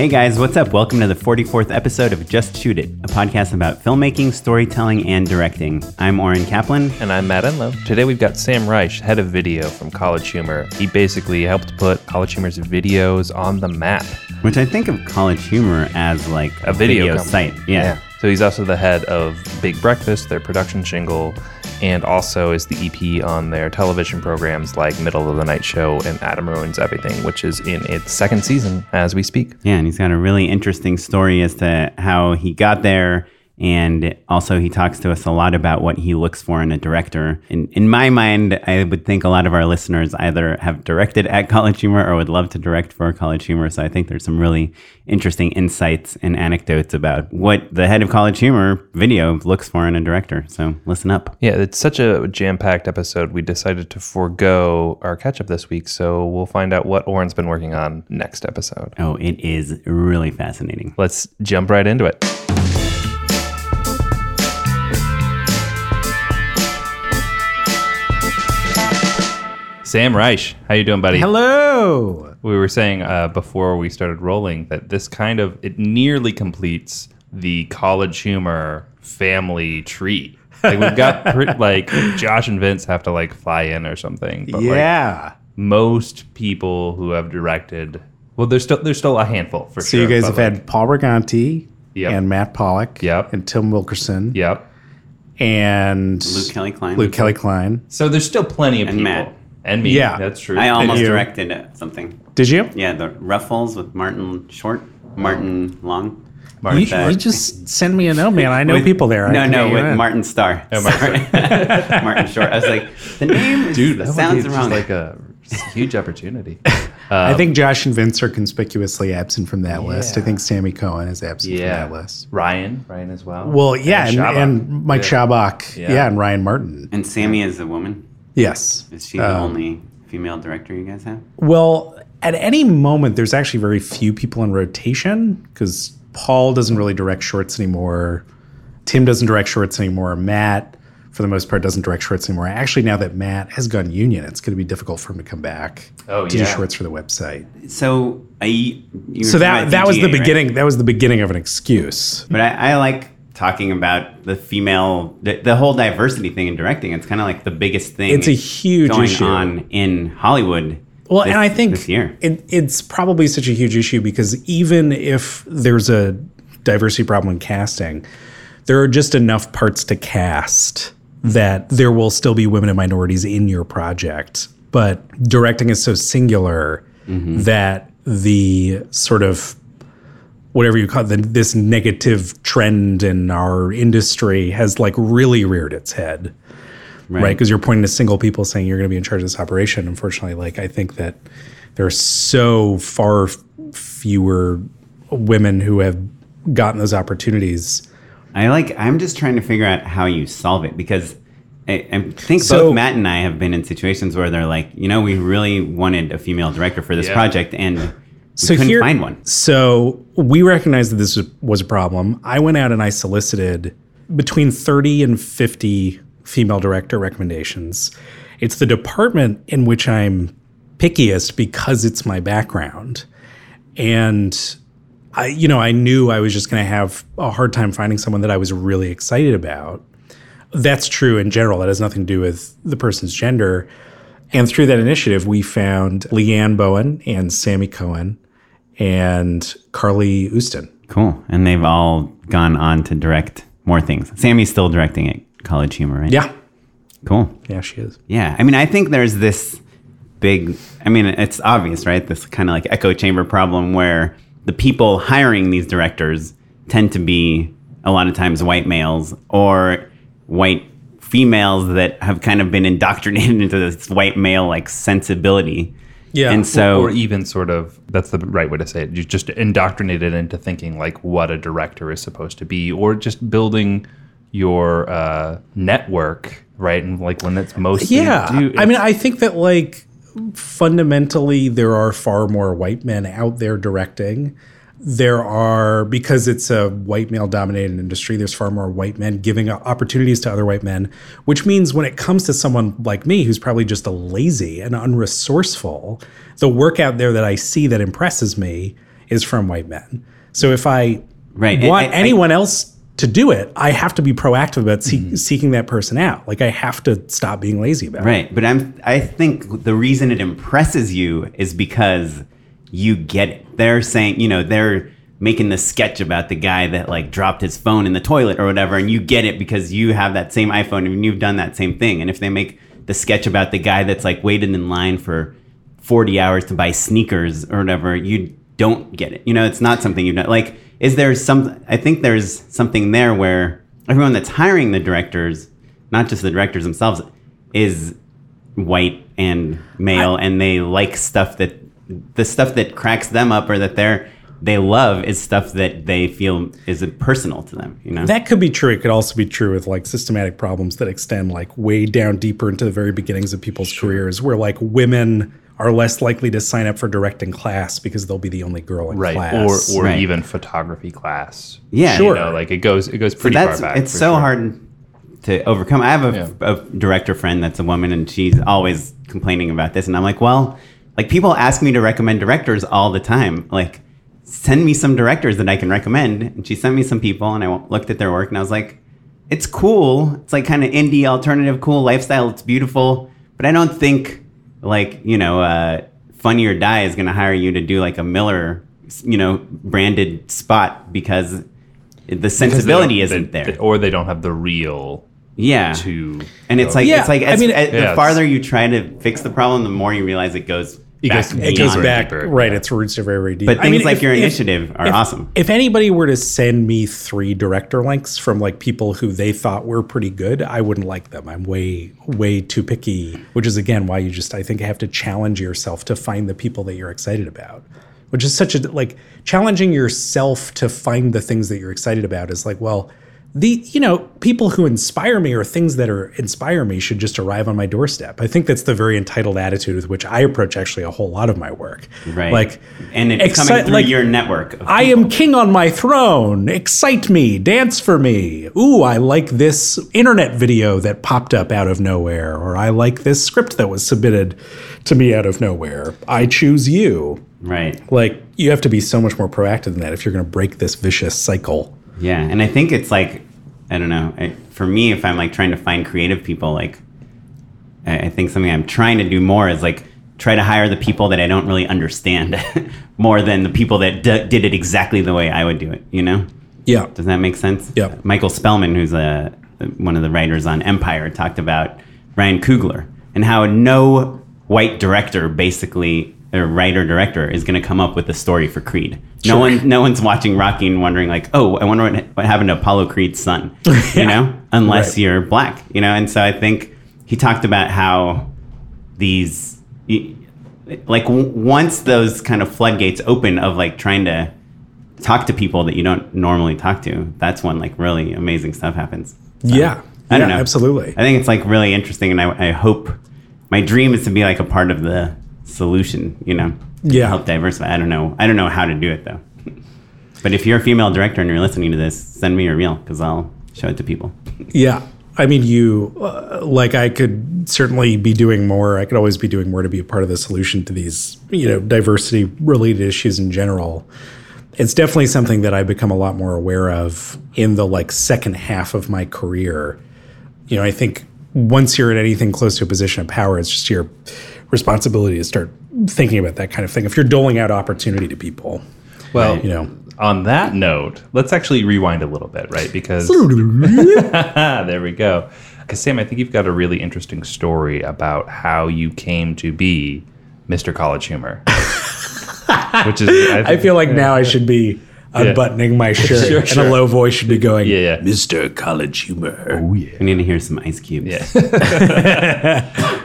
Hey guys, what's up? Welcome to the 44th episode of Just Shoot It, a podcast about filmmaking, storytelling, and directing. I'm Oren Kaplan. And I'm Matt Enlow. Today we've got Sam Reich, head of video from College Humor. He basically helped put College Humor's videos on the map. Which I think of College Humor as like A video company. site. Yeah. So he's also the head of Big Breakfast, their production shingle, and also is the EP on their television programs like Middle of the Night Show and Adam Ruins Everything, which is in its second season as we speak. Yeah, and he's got a really interesting story as to how he got there. And also, he talks to us a lot about what he looks for in a director. In, in my mind, I would think a lot of our listeners either have directed at College Humor or would love to direct for College Humor. So I think there's some really interesting insights and anecdotes about what the head of College Humor video looks for in a director. So listen up. Yeah, it's such a jam packed episode. We decided to forego our catch up this week, so we'll find out what Oren's been working on next episode. Oh, it is really fascinating. Let's jump right into it. Sam Reich, how you doing, buddy? Hello. We were saying uh, before we started rolling that this kind of it nearly completes the college humor family tree. Like we've got pre- like Josh and Vince have to like fly in or something. But like yeah. most people who have directed, well, there's still there's still a handful for so sure. So you guys have like, had Paul Briganti Yep. and Matt Pollock Yep. and Tim Wilkerson Yep. and Luke Kelly Clyne. Luke Kelly Clyne. So there's still plenty of And people. Matt. And me. Yeah. That's true. I almost directed uh, something. Did you? Yeah, the Ruffles with Martin Short, Martin Long. Martin You, Short. you just send me a note, man. I know With- people there. No, no, with in. Martin Starr. Oh, Martin Sorry. Martin Short. I was like, the name is, Dude, that sounds would be wrong. like a huge opportunity. I think Josh and Vince are conspicuously absent from that list. I think Sammy Cohen is absent Yeah. from that list. Ryan, Ryan as well. Well, yeah, and, Shabak. and Mike Yeah. Shabak, Yeah. yeah. and Ryan Martin. and Sammy is a woman. Yes. Is she the Um, only female director you guys have? Well, at any moment, there's actually very few people in rotation because Paul doesn't really direct shorts anymore. Tim doesn't direct shorts anymore. Matt, for the most part, doesn't direct shorts anymore. Actually, now that Matt has gone union, it's going to be difficult for him to come back Oh, to yeah. do shorts for the website. So I. You So that that was the DGA, right? beginning. That was the beginning of an excuse. But I, I like talking about the female, the, the whole diversity thing in directing. It's kind of like the biggest thing. It's a huge going issue. on in Hollywood. Well, this- and I think this year. It, it's probably such a huge issue because even if there's a diversity problem in casting, there are just enough parts to cast that there will still be women and minorities in your project. But directing is so singular mm-hmm. that the sort of whatever you call it, the, this negative trend in our industry has like really reared its head right? Because you're pointing to single people saying you're going to be in charge of this operation. Unfortunately, like I think that there are so far fewer women who have gotten those opportunities. I like. I'm just trying to figure out how you solve it because I, I think So- both Matt and I have been in situations where they're like, you know, we really wanted a female director for this Yeah. project, and we So couldn't here, find one. So we recognized that this was, was a problem. I went out and I solicited between 30 and 50 female director recommendations. It's the department in which I'm pickiest because it's my background. And I, you know, I knew I was just going to have a hard time finding someone that I was really excited about. That's true in general. That has nothing to do with the person's gender. And through that initiative, we found Leanne Bowen and Sammy Cohen and Carly Houston. Cool, and they've all gone on to direct more things. Sammy's still directing at College Humor, right? Yeah. Cool. Yeah, she is. Yeah, I mean, I think there's this big. I mean, it's obvious, right? This kind of like echo chamber problem where the people hiring these directors tend to be a lot of times white males or white females that have kind of been indoctrinated into this white male like sensibility. Yeah. and so or even sort of that's the right way to say it. You just indoctrinated into thinking like what a director is supposed to be, or just building your uh, network, right? And like when it's most. Yeah. do- I mean, I think that like fundamentally there are far more white men out there directing. There are because it's a white male dominated industry, there's far more white men giving opportunities to other white men, which means when it comes to someone like me who's probably just a lazy and unresourceful, the work out there that I see that impresses me is from white men. So if I Right. want I- I- anyone else to do it, I have to be proactive about see- Mm-hmm. seeking that person out. Like I have to stop being lazy about it. Right, but I'm I think the reason it impresses you is because you get it. They're saying, you know, they're making the sketch about the guy that like dropped his phone in the toilet or whatever and you get it because you have that same iPhone and you've done that same thing. And if they make the sketch about the guy that's like waited in line for 40 hours to buy sneakers or whatever, you don't get it. You know, it's not something you've done. Like is there some I think there's something there where everyone that's hiring the directors, not just the directors themselves, is white and male and they like stuff that the stuff that cracks them up or that they're they love is stuff that they feel is personal to them you know That could be true. It could also be true with like systematic problems that extend like way down deeper into the very beginnings of people's careers, where like women are less likely to sign up for directing class because they'll be the only girl in right class. or or Right. even photography class yeah Sure. you know like it goes it goes so pretty that's far back it's so sure. hard to overcome i have a, Yeah. a director friend that's a woman and she's always complaining about this and i'm like well like people ask me to recommend directors all the time like send me some directors that i can recommend and she sent me some people and i looked at their work and i was like it's cool. It's like kind of indie, alternative, cool lifestyle. It's beautiful, but I don't think like you know, uh, Funny or Die is going to hire you to do like a Miller, you know, branded spot because the Because sensibility don't- isn't they- there. or they don't have the real yeah, to and it's like Yeah, it's like I mean, as- Yeah, the farther you try to fix the problem, the more you realize it goes. It back goes- it goes back deeper, right. yeah. Its roots are very deep. But I things mean, like if- your if- initiative are if- awesome. If anybody were to send me three director links from like people who they thought were pretty good, I wouldn't like them. I'm way, way too picky, which is again why you just I think have to challenge yourself to find the people that you're excited about. Which is such a like challenging yourself to find the things that you're excited about is like, well, the you know, people who inspire me or things that are inspire me should just arrive on my doorstep. I think that's the very entitled attitude with which I approach actually a whole lot of my work. Right. Like and it's excite- coming through like, your network. Of I am king on my throne. Excite me, dance for me. Ooh, I like this internet video that popped up out of nowhere, or I like this script that was submitted to me out of nowhere. I choose you. right. Like, you have to be so much more proactive than that if you're going to break this vicious cycle. Yeah, and I think it's like I don't know. I, for me, if I'm like trying to find creative people, like I, I think something I'm trying to do more is like try to hire the people that I don't really understand more than the people that d- did it exactly the way I would do it. You know? Yeah. Does that make sense? Yeah. Michael Spellman, who's a one of the writers on Empire, talked about Ryan Coogler and how no white director, basically, or writer director, is going to come up with a story for Creed. No one, no one's watching Rocky and wondering like, oh, I wonder what, what happened to Apollo Creed's son. Yeah. You know, unless Right. you're black. You know, and so I think he talked about how these like once those kind of floodgates open of like trying to talk to people that you don't normally talk to that's when like really amazing stuff happens Yeah. I don't Yeah, know. Absolutely. i think it's like really interesting and I, I hope my dream is to be like a part of the solution you know Yeah. help diversify i don't know i don't know how to do it though but if you're a female director and you're listening to this send me your reel because i'll show it to people Yeah. I mean, you, uh, like, I could certainly be doing more. I could always be doing more to be a part of the solution to these, you know, diversity related issues in general. It's definitely something that I've become a lot more aware of in the like second half of my career. You know, I think once you're at anything close to a position of power, it's just your responsibility to start thinking about that kind of thing. If you're doling out opportunity to people, Well, you know, on that note, let's actually rewind a little bit, right? Because there we go. Because Sam, I think you've got a really interesting story about how you came to be Mr. College Humor, which is I, I feel like now I should be unbuttoning my shirt Sure, and a low voice should be going, yeah, yeah. Mr. College Humor. Oh yeah, we need to hear some ice cubes yeah,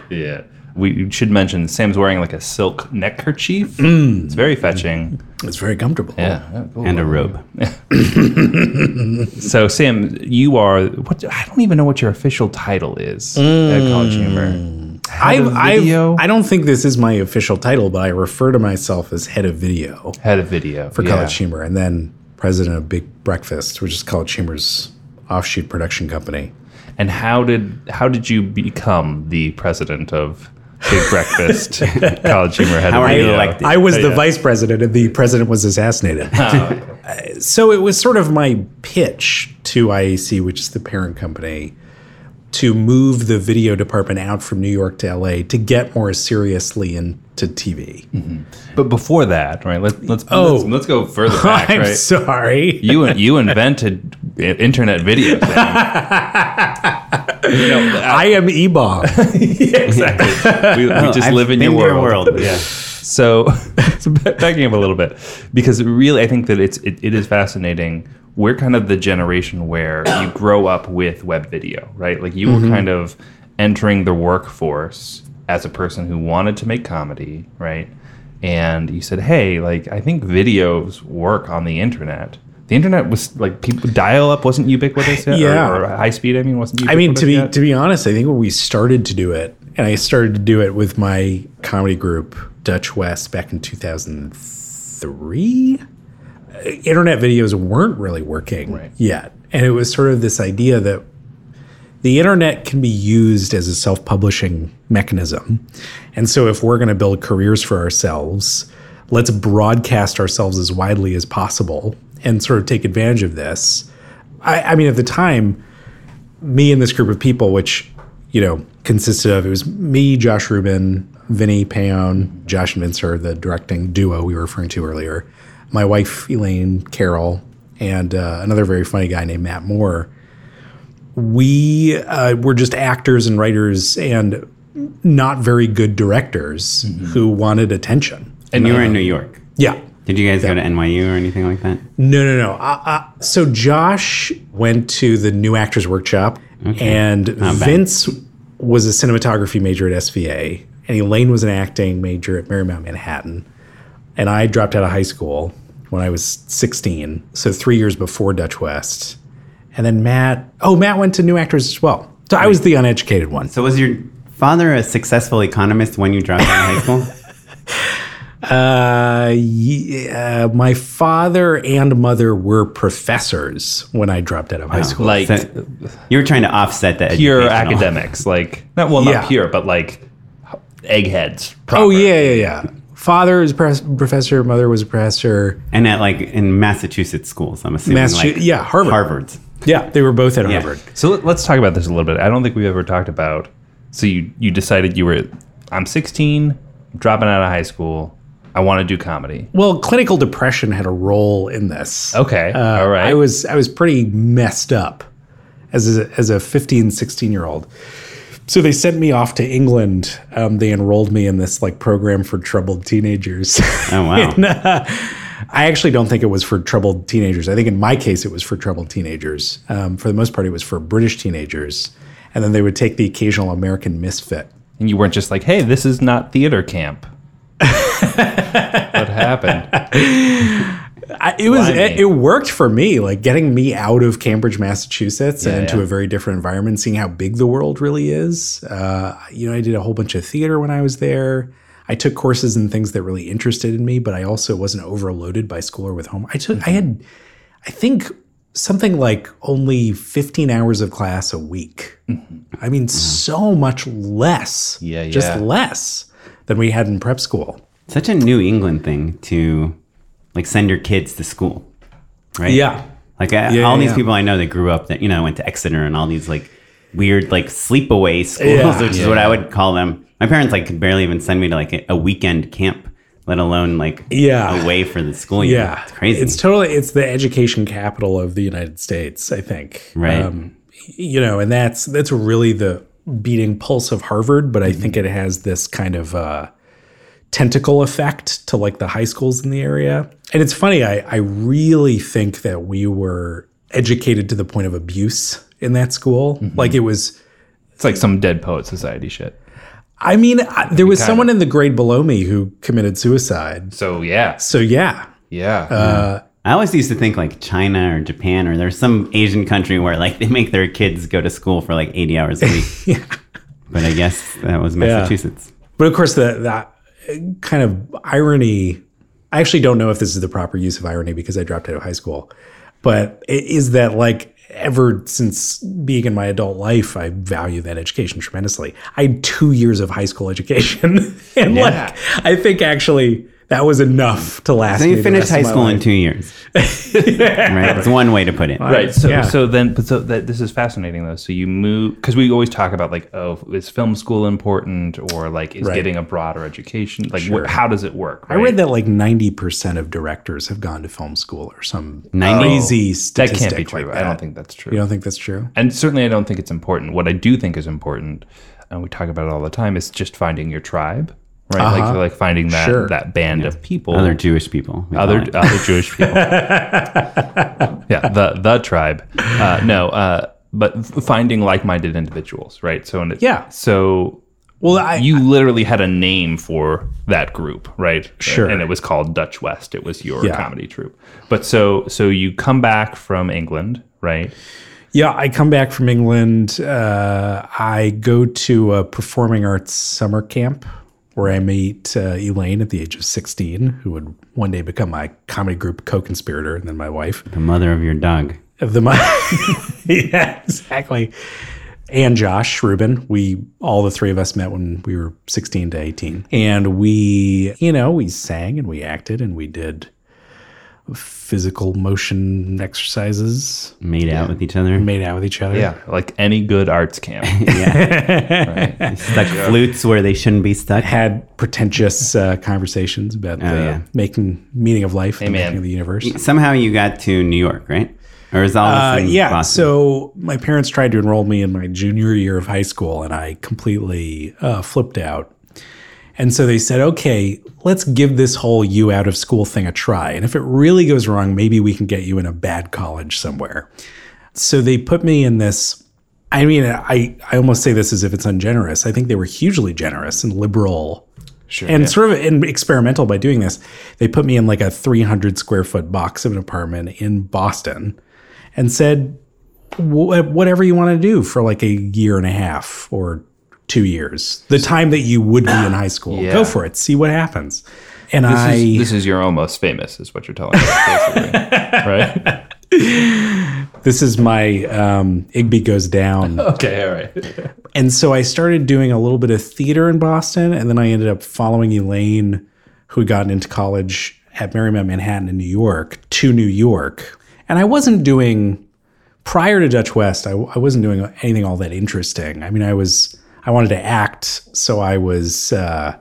yeah. We should mention Sam's wearing like a silk neckerchief. Mm. It's very fetching. It's very comfortable. Yeah, yeah, cool. and a robe So, Sam, you are what? I don't even know what your official title is at mm. College Humor. Head I've, of I've, I don't think this is my official title, but I refer to myself as head of video head of video for yeah. College Humor and then president of Big Breakfast, which is College Humor's offshoot production company. And how did how did you become the president of big breakfast college humor had How are you elected? I was the Yeah. vice president and the president was assassinated. Uh, so it was sort of my pitch to IAC, which is the parent company, to move the video department out from New York to LA to get more seriously into TV. Mm-hmm. But before that, right? Let, let's Oh. let's, let's go further back, I'm right? sorry. you you invented internet video. you know, I am E-Bomb. exactly. We, we just I've live in been your world. world. Yeah. So, so backing up a little bit, because really, I think that it's it, it is fascinating. We're kind of the generation where you grow up with web video, right? Like you were kind of entering the workforce as a person who wanted to make comedy, right? And you said, "Hey, like I think videos work on the internet." The internet was like people dial up wasn't ubiquitous yet, Yeah. or, or high speed. I mean, wasn't. I mean, to be yet? to be honest, I think when we started to do it, and I started to do it with my comedy group Dutch West back in 2003, uh, internet videos weren't really working Right. yet, and it was sort of this idea that the internet can be used as a self-publishing mechanism, and so if we're going to build careers for ourselves, let's broadcast ourselves as widely as possible and sort of take advantage of this. I, I mean, at the time me and this group of people, which you know consisted of it was me, Josh Rubin, Vinny Peone, Josh and Vince are the directing duo we were referring to earlier. My wife Elaine Carroll and uh, another very funny guy named Matt Moore. We uh, were just actors and writers and not very good directors who wanted attention. And you were in New York. Yeah. Did you guys go to NYU or anything like that? No, no, no. Uh, uh, so Josh went to the New Actors Workshop, and bad. Vince was a cinematography major at SVA, and Elaine was an acting major at Marymount Manhattan. And I dropped out of high school when I was 16, so three years before Dutch West. And then Matt, oh, Matt went to New Actors as well. So I was the uneducated one. So was your father a successful economist when you dropped out of high school? Uh, yeah, my father and mother were professors when I dropped out of high school. like So you were trying to offset that pure educational- academics, like not well, not Yeah. pure, but like eggheads. Oh proper. yeah, yeah, yeah. Father was a pres- professor. Mother was a professor. And at like in Massachusetts schools, I'm assuming. Massachusetts- like yeah, Harvard. Harvard's. Yeah, they were both at Yeah. Harvard. So let- let's talk about this a little bit. I don't think we've ever talked about. So you you decided you were, I'm 16, dropping out of high school. I want to do comedy. Well, clinical depression had a role in this. Okay, Uh, all right. I was I was pretty messed up as a, as a 15, 16 year old. So they sent me off to England. Um, they enrolled me in this like program for troubled teenagers. Oh wow. And, uh, I actually don't think it was for troubled teenagers. I think in my case it was for troubled teenagers. Um, for the most part, it was for British teenagers, and then they would take the occasional American misfit. and you weren't just like, hey, this is not theater camp. what happened? I, it was it, it worked for me, like getting me out of Cambridge, Massachusetts, and Yeah, into a very different environment, seeing how big the world really is. Uh, you know, I did a whole bunch of theater when I was there. I took courses in things that really interested in me, but I also wasn't overloaded by school or with home. I took, I had, I think something like only 15 hours of class a week. I mean, so much less. Mm-hmm. Yeah, Just less than we had in prep school. Such a New England thing to like send your kids to school, right? Yeah. Like I, Yeah, all yeah, these yeah. people I know that grew up that you know went to Exeter and all these like weird like sleepaway schools, Yeah. which is what I would call them. My parents like could barely even send me to like a, a weekend camp, let alone like Yeah. away for the school year. Yeah, it's crazy. It's totally it's the education capital of the United States. I think. Right. you know, and that's that's really the beating pulse of Harvard. But I think it has this kind of uh, tentacle effect to like the high schools in the area. And it's funny. I I really think that we were educated to the point of abuse in that school. Like it was. It's like some Dead Poet Society shit. I mean, I, there was Kinda. someone in the grade below me who committed suicide. So yeah, So yeah, yeah. Uh, I always used to think like China or Japan or there's some Asian country where like they make their kids go to school for like 80 hours a week. yeah. But I guess that was Massachusetts. But of course, the that kind of irony. I actually don't know if this is the proper use of irony because I dropped out of high school. But it is that like ever since being in my adult life, I value that education tremendously. I had two years of high school education, and like I think actually that was enough to last. So you the finished high my school in two years. right? It's one way to put it. Right. So Yeah. so then but so that this is fascinating though. So you move because we always talk about like oh is film school important or like is Right. getting a broader education like Sure. wh- how does it work? I read that like ninety percent of directors have gone to film school or some 90? crazy oh, that statistic. can't be true. Like I don't think that's true. You don't think that's true? and certainly I don't think it's important. What I do think is important, and we talk about it all the time, is just finding your tribe, right? Like Uh-huh. like finding that Sure. that band of people, Other Jewish people. other it. other Jewish people. yeah, the the tribe. Uh, no, uh, but finding like-minded individuals, right? So in it, Yeah. So Well, I you literally had a name for that group, right? Sure. And it was called Dutch West. It was your Yeah. comedy troupe. But so so you come back from England, right? Yeah, I come back from England. Uh, I go to a performing arts summer camp where I meet uh, Elaine at the age of 16, who would one day become my comedy group co conspirator, and then my wife. the mother of your dog. The mo- yeah, exactly. And Josh Rubin. We all the three of us met when we were 16 to 18. And we, you know, we sang and we acted and we did physical motion exercises, Made out with each other. made out with each other. Yeah, like any good arts camp. Yeah. right. Stuck flutes where they shouldn't be stuck. had pretentious uh, conversations about the yeah. making meaning of life and the Amen. making of the universe. Somehow you got to New York, right? Or is all Uh, yeah. Boston? So my parents tried to enroll me in my junior year of high school, and I completely uh, flipped out. And so they said, okay, let's give this whole you out of school thing a try. And if it really goes wrong, maybe we can get you in a bad college somewhere. So they put me in this. I mean, I, I almost say this as if it's ungenerous. I think they were hugely generous and liberal Sure. and sort of and experimental by doing this. They put me in like a 300 square foot box of an apartment in Boston and said, whatever you want to do for like a year and a half or two years, the time that you would be in high school, Yeah. go for it, see what happens. And This I, is, this is your almost famous, is what you're telling me, basically. right? this is my um, Igby goes down. Okay, all right. And so I started doing a little bit of theater in Boston, and then I ended up following Elaine, who had gotten into college at Marymount Manhattan in New York, to New York. And I wasn't doing prior to Dutch West. I, I wasn't doing anything all that interesting. I mean, I was I wanted to act, so I was uh,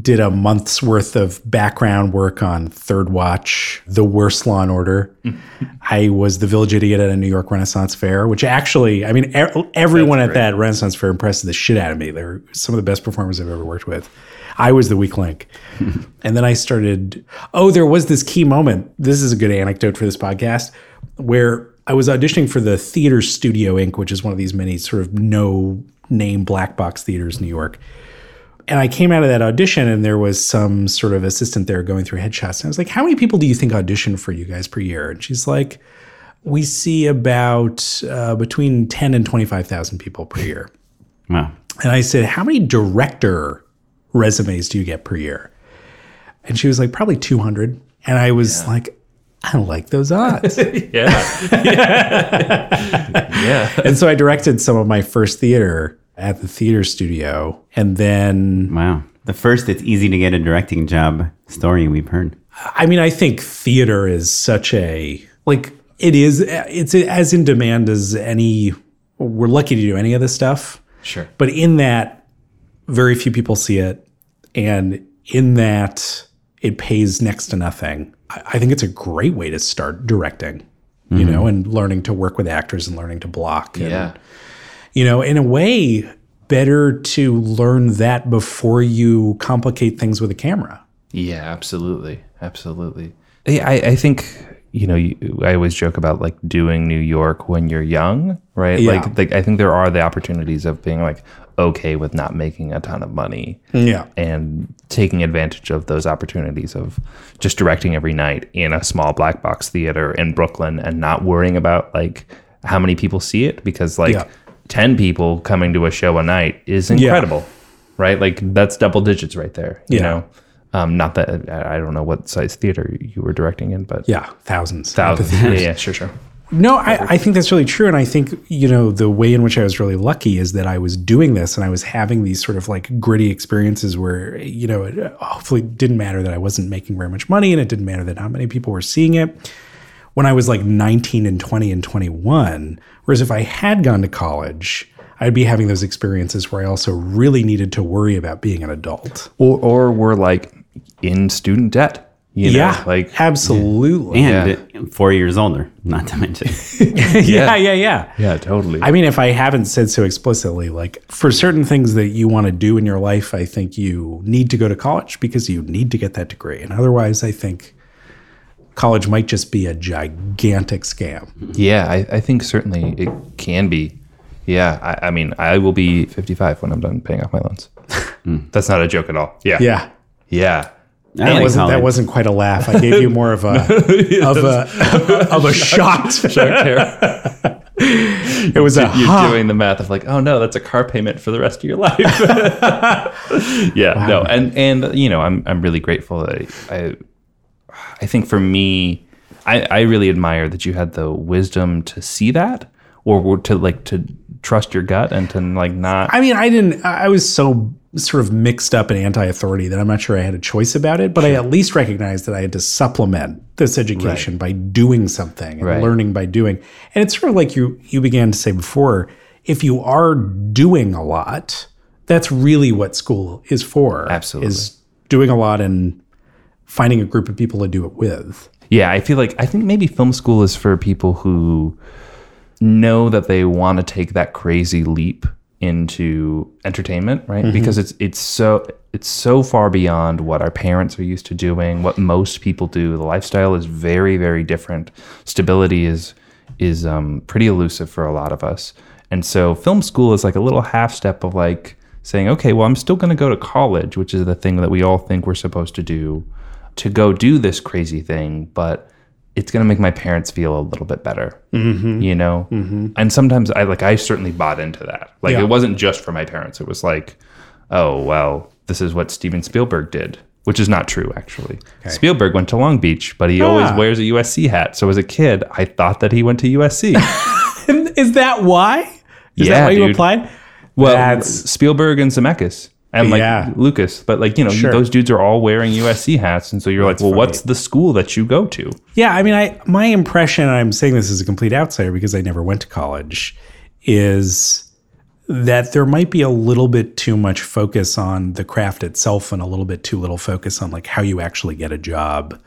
did a month's worth of background work on Third Watch, The Worst Law and Order. I was the village idiot at a New York Renaissance Fair, which actually, I mean, e- everyone at that Renaissance Fair impressed the shit out of me. They're some of the best performers I've ever worked with. I was the weak link. and then I started, oh, there was this key moment. This is a good anecdote for this podcast where I was auditioning for the Theater Studio Inc., which is one of these many sort of no name black box theaters New York and I came out of that audition and there was some sort of assistant there going through headshots. And I was like, how many people do you think audition for you guys per year? And she's like, we see about uh, between 10 and 25,000 people per year. Wow. And I said, how many director resumes do you get per year? And she was like, probably 200. And I was like, I like those odds. Yeah. yeah. and so I directed some of my first theater at the theater studio. And then Wow. The first it's easy to get a directing job story we've heard. I mean, I think theater is such a like it is. It's as in demand as any. We're lucky to do any of this stuff, Sure. but in that, very few people see it, and in that, it pays next to nothing. I, think it's a great way to start directing, you mm-hmm. know, and learning to work with actors and learning to block. And, Yeah. You know, in a way, better to learn that before you complicate things with a camera. Yeah, absolutely, absolutely. I, I think you know you, I always joke about like doing New York when you're young, right? Yeah. Like, like I think there are the opportunities of being like okay with not making a ton of money Yeah. and taking advantage of those opportunities of just directing every night in a small black box theater in Brooklyn and not worrying about like how many people see it because like Yeah. 10 people coming to a show a night is incredible right like that's double digits right there you Yeah. know um not that I don't know what size theater you were directing in but Yeah, thousands. thousands yeah, yeah sure sure No, I, I think that's really true. And I think, you know, the way in which I was really lucky is that I was doing this and I was having these sort of like gritty experiences where, you know, it hopefully didn't matter that I wasn't making very much money and it didn't matter that not many people were seeing it when I was like 19 and 20 and 21. Whereas if I had gone to college, I'd be having those experiences where I also really needed to worry about being an adult. Or, or we're like in student debt. You know, like absolutely. And four years older, not to mention. yeah, yeah, yeah. yeah, totally. I mean, if I haven't said so explicitly, like for certain things that you want to do in your life, I think you need to go to college because you need to get that degree. And otherwise, I think college might just be a gigantic scam. yeah, I, I think certainly it can be. Yeah, I, I mean, I will be 55 when I'm done paying off my loans. That's not a joke at all. Yeah, Yeah. yeah. That wasn't, that wasn't quite a laugh. I gave you more of a of a of a shot. It was a You're ha. doing the math of like, oh no, that's a car payment for the rest of your life. yeah, no, and and you know, I'm I'm really grateful. That I, I I think for me, I I really admire that you had the wisdom to see that, or to like to trust your gut and to like not. I mean, I didn't. I was so sort of mixed up and anti-authority that I'm not sure I had a choice about it. But I at least recognized that I had to supplement this education by doing something and Right. learning by doing. And it's sort of like you you began to say before. If you are doing a lot, that's really what school is for. Absolutely. is doing a lot and finding a group of people to do it with. Yeah, I feel like I think maybe film school is for people who know that they want to take that crazy leap into entertainment, right? Because it's it's so it's so far beyond what our parents are used to doing, what most people do. The lifestyle is very very different. Stability is is um, pretty elusive for a lot of us. And so film school is like a little half step of like saying, okay, well, I'm still going to go to college, which is the thing that we all think we're supposed to do, to go do this crazy thing, but it's going to make my parents feel a little bit better, mm-hmm. you know? Mm-hmm. And sometimes I like, I certainly bought into that. Like, Yeah. it wasn't just for my parents. It was like, oh, well, this is what Steven Spielberg did. Which is not true, actually. Spielberg went to Long Beach, but he always Ah. wears a USC hat. So as a kid, I thought that he went to USC. Is that why? Is Yeah, that why you dude. applied? Well, That's- Spielberg and Zemeckis and like Yeah. Lucas, but like you know, Sure. those dudes are all wearing USC hats, and so you're like, well, what's the school that you go to? Yeah, I mean, I my impression, and I'm saying this as a complete outsider because I never went to college, is that there might be a little bit too much focus on the craft itself and a little bit too little focus on like how you actually get a job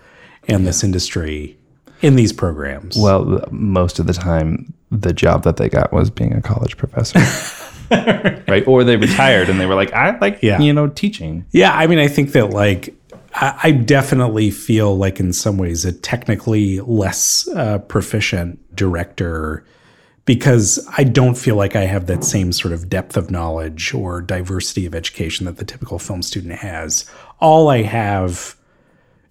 in this industry in these programs. Well, most of the time, the job that they got was being a college professor, right? Or they retired and they were like, I like Yeah. you know teaching. Yeah, I mean, I think that like I, I definitely feel like in some ways a technically less uh, proficient director because I don't feel like I have that same sort of depth of knowledge or diversity of education that the typical film student has. All I have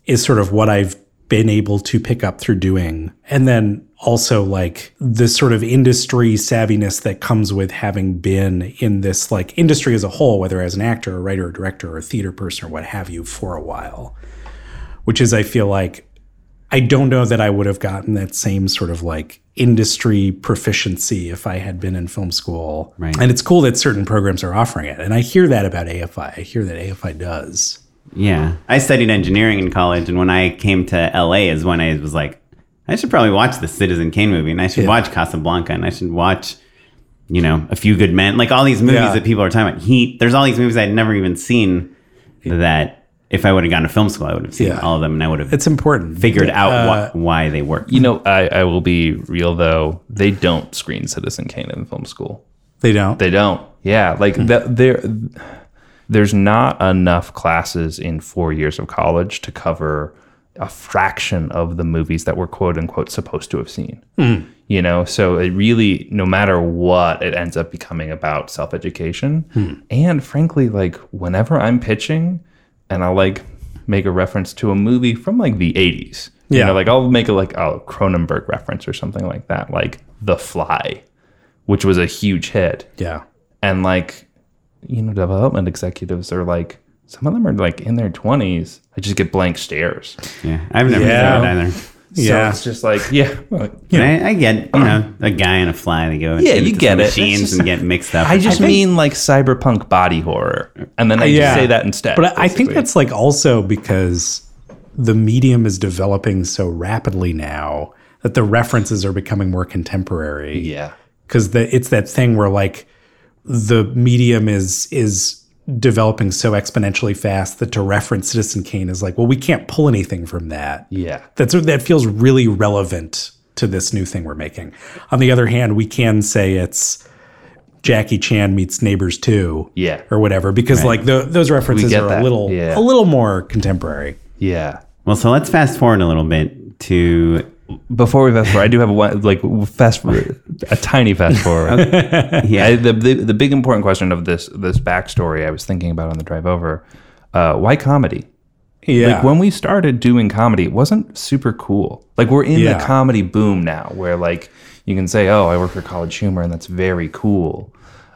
is sort of what I've been able to pick up through doing. And then also like the sort of industry savviness that comes with having been in this like industry as a whole, whether as an actor, or writer, or director, or a theater person, or what have you, for a while. Which is, I feel like, I don't know that I would have gotten that same sort of like industry proficiency if I had been in film school. Right. And it's cool that certain programs are offering it. And I hear that about AFI. I hear that AFI does. Yeah. I studied engineering in college, and when I came to LA is when I was like, I should probably watch the Citizen Kane movie, and I should Yeah. watch Casablanca, and I should watch, you know, A Few Good Men, like all these movies Yeah. that people are talking about. Heat. There's all these movies I'd never even seen that if I would have gone to film school, I would have seen Yeah. all of them, and I would have It's important. figured out Uh, wh- why they work. You know, I, I will be real though. They don't screen Citizen Kane in film school. They don't. They don't. Yeah, like that. There, there's not enough classes in four years of college to cover a fraction of the movies that we're quote unquote supposed to have seen. Hmm. You know, so it really, no matter what, it ends up becoming about self education. Hmm. And frankly, like whenever I'm pitching, and I'll like make a reference to a movie from like the 80s. You Yeah. know, like I'll make a like a Cronenberg reference or something like that, like The Fly, which was a huge hit yeah. and like you know development executives are like some of them are like in their 20s i just get blank stares yeah, I've never Yeah. seen it either. So Yeah. it's just like, yeah. well, I, I get, you know, a guy and a fly. They go Yeah, you get it. Machines just- and get mixed up. I just think- mean like cyberpunk body horror. And then I just say that instead. But I- I think that's like also because the medium is developing so rapidly now that the references are becoming more contemporary. Yeah. because it's that thing where like the medium is is developing so exponentially fast that to reference Citizen Kane is like, well, we can't pull anything from that. Yeah. That's that feels really relevant to this new thing we're making. On the other hand, we can say it's Jackie Chan meets Neighbors 2 Yeah. or whatever because like the, those references are that. a little Yeah. a little more contemporary. Yeah. well, so let's fast forward a little bit to Before we fast forward, I do have a one, like fast a tiny fast forward. yeah. I, the, the the big important question of this this backstory I was thinking about on the drive over. Uh, why comedy? Yeah. Like when we started doing comedy, it wasn't super cool. Like we're in Yeah. the comedy boom now, where like you can say, "Oh, I work for College Humor," and that's very cool.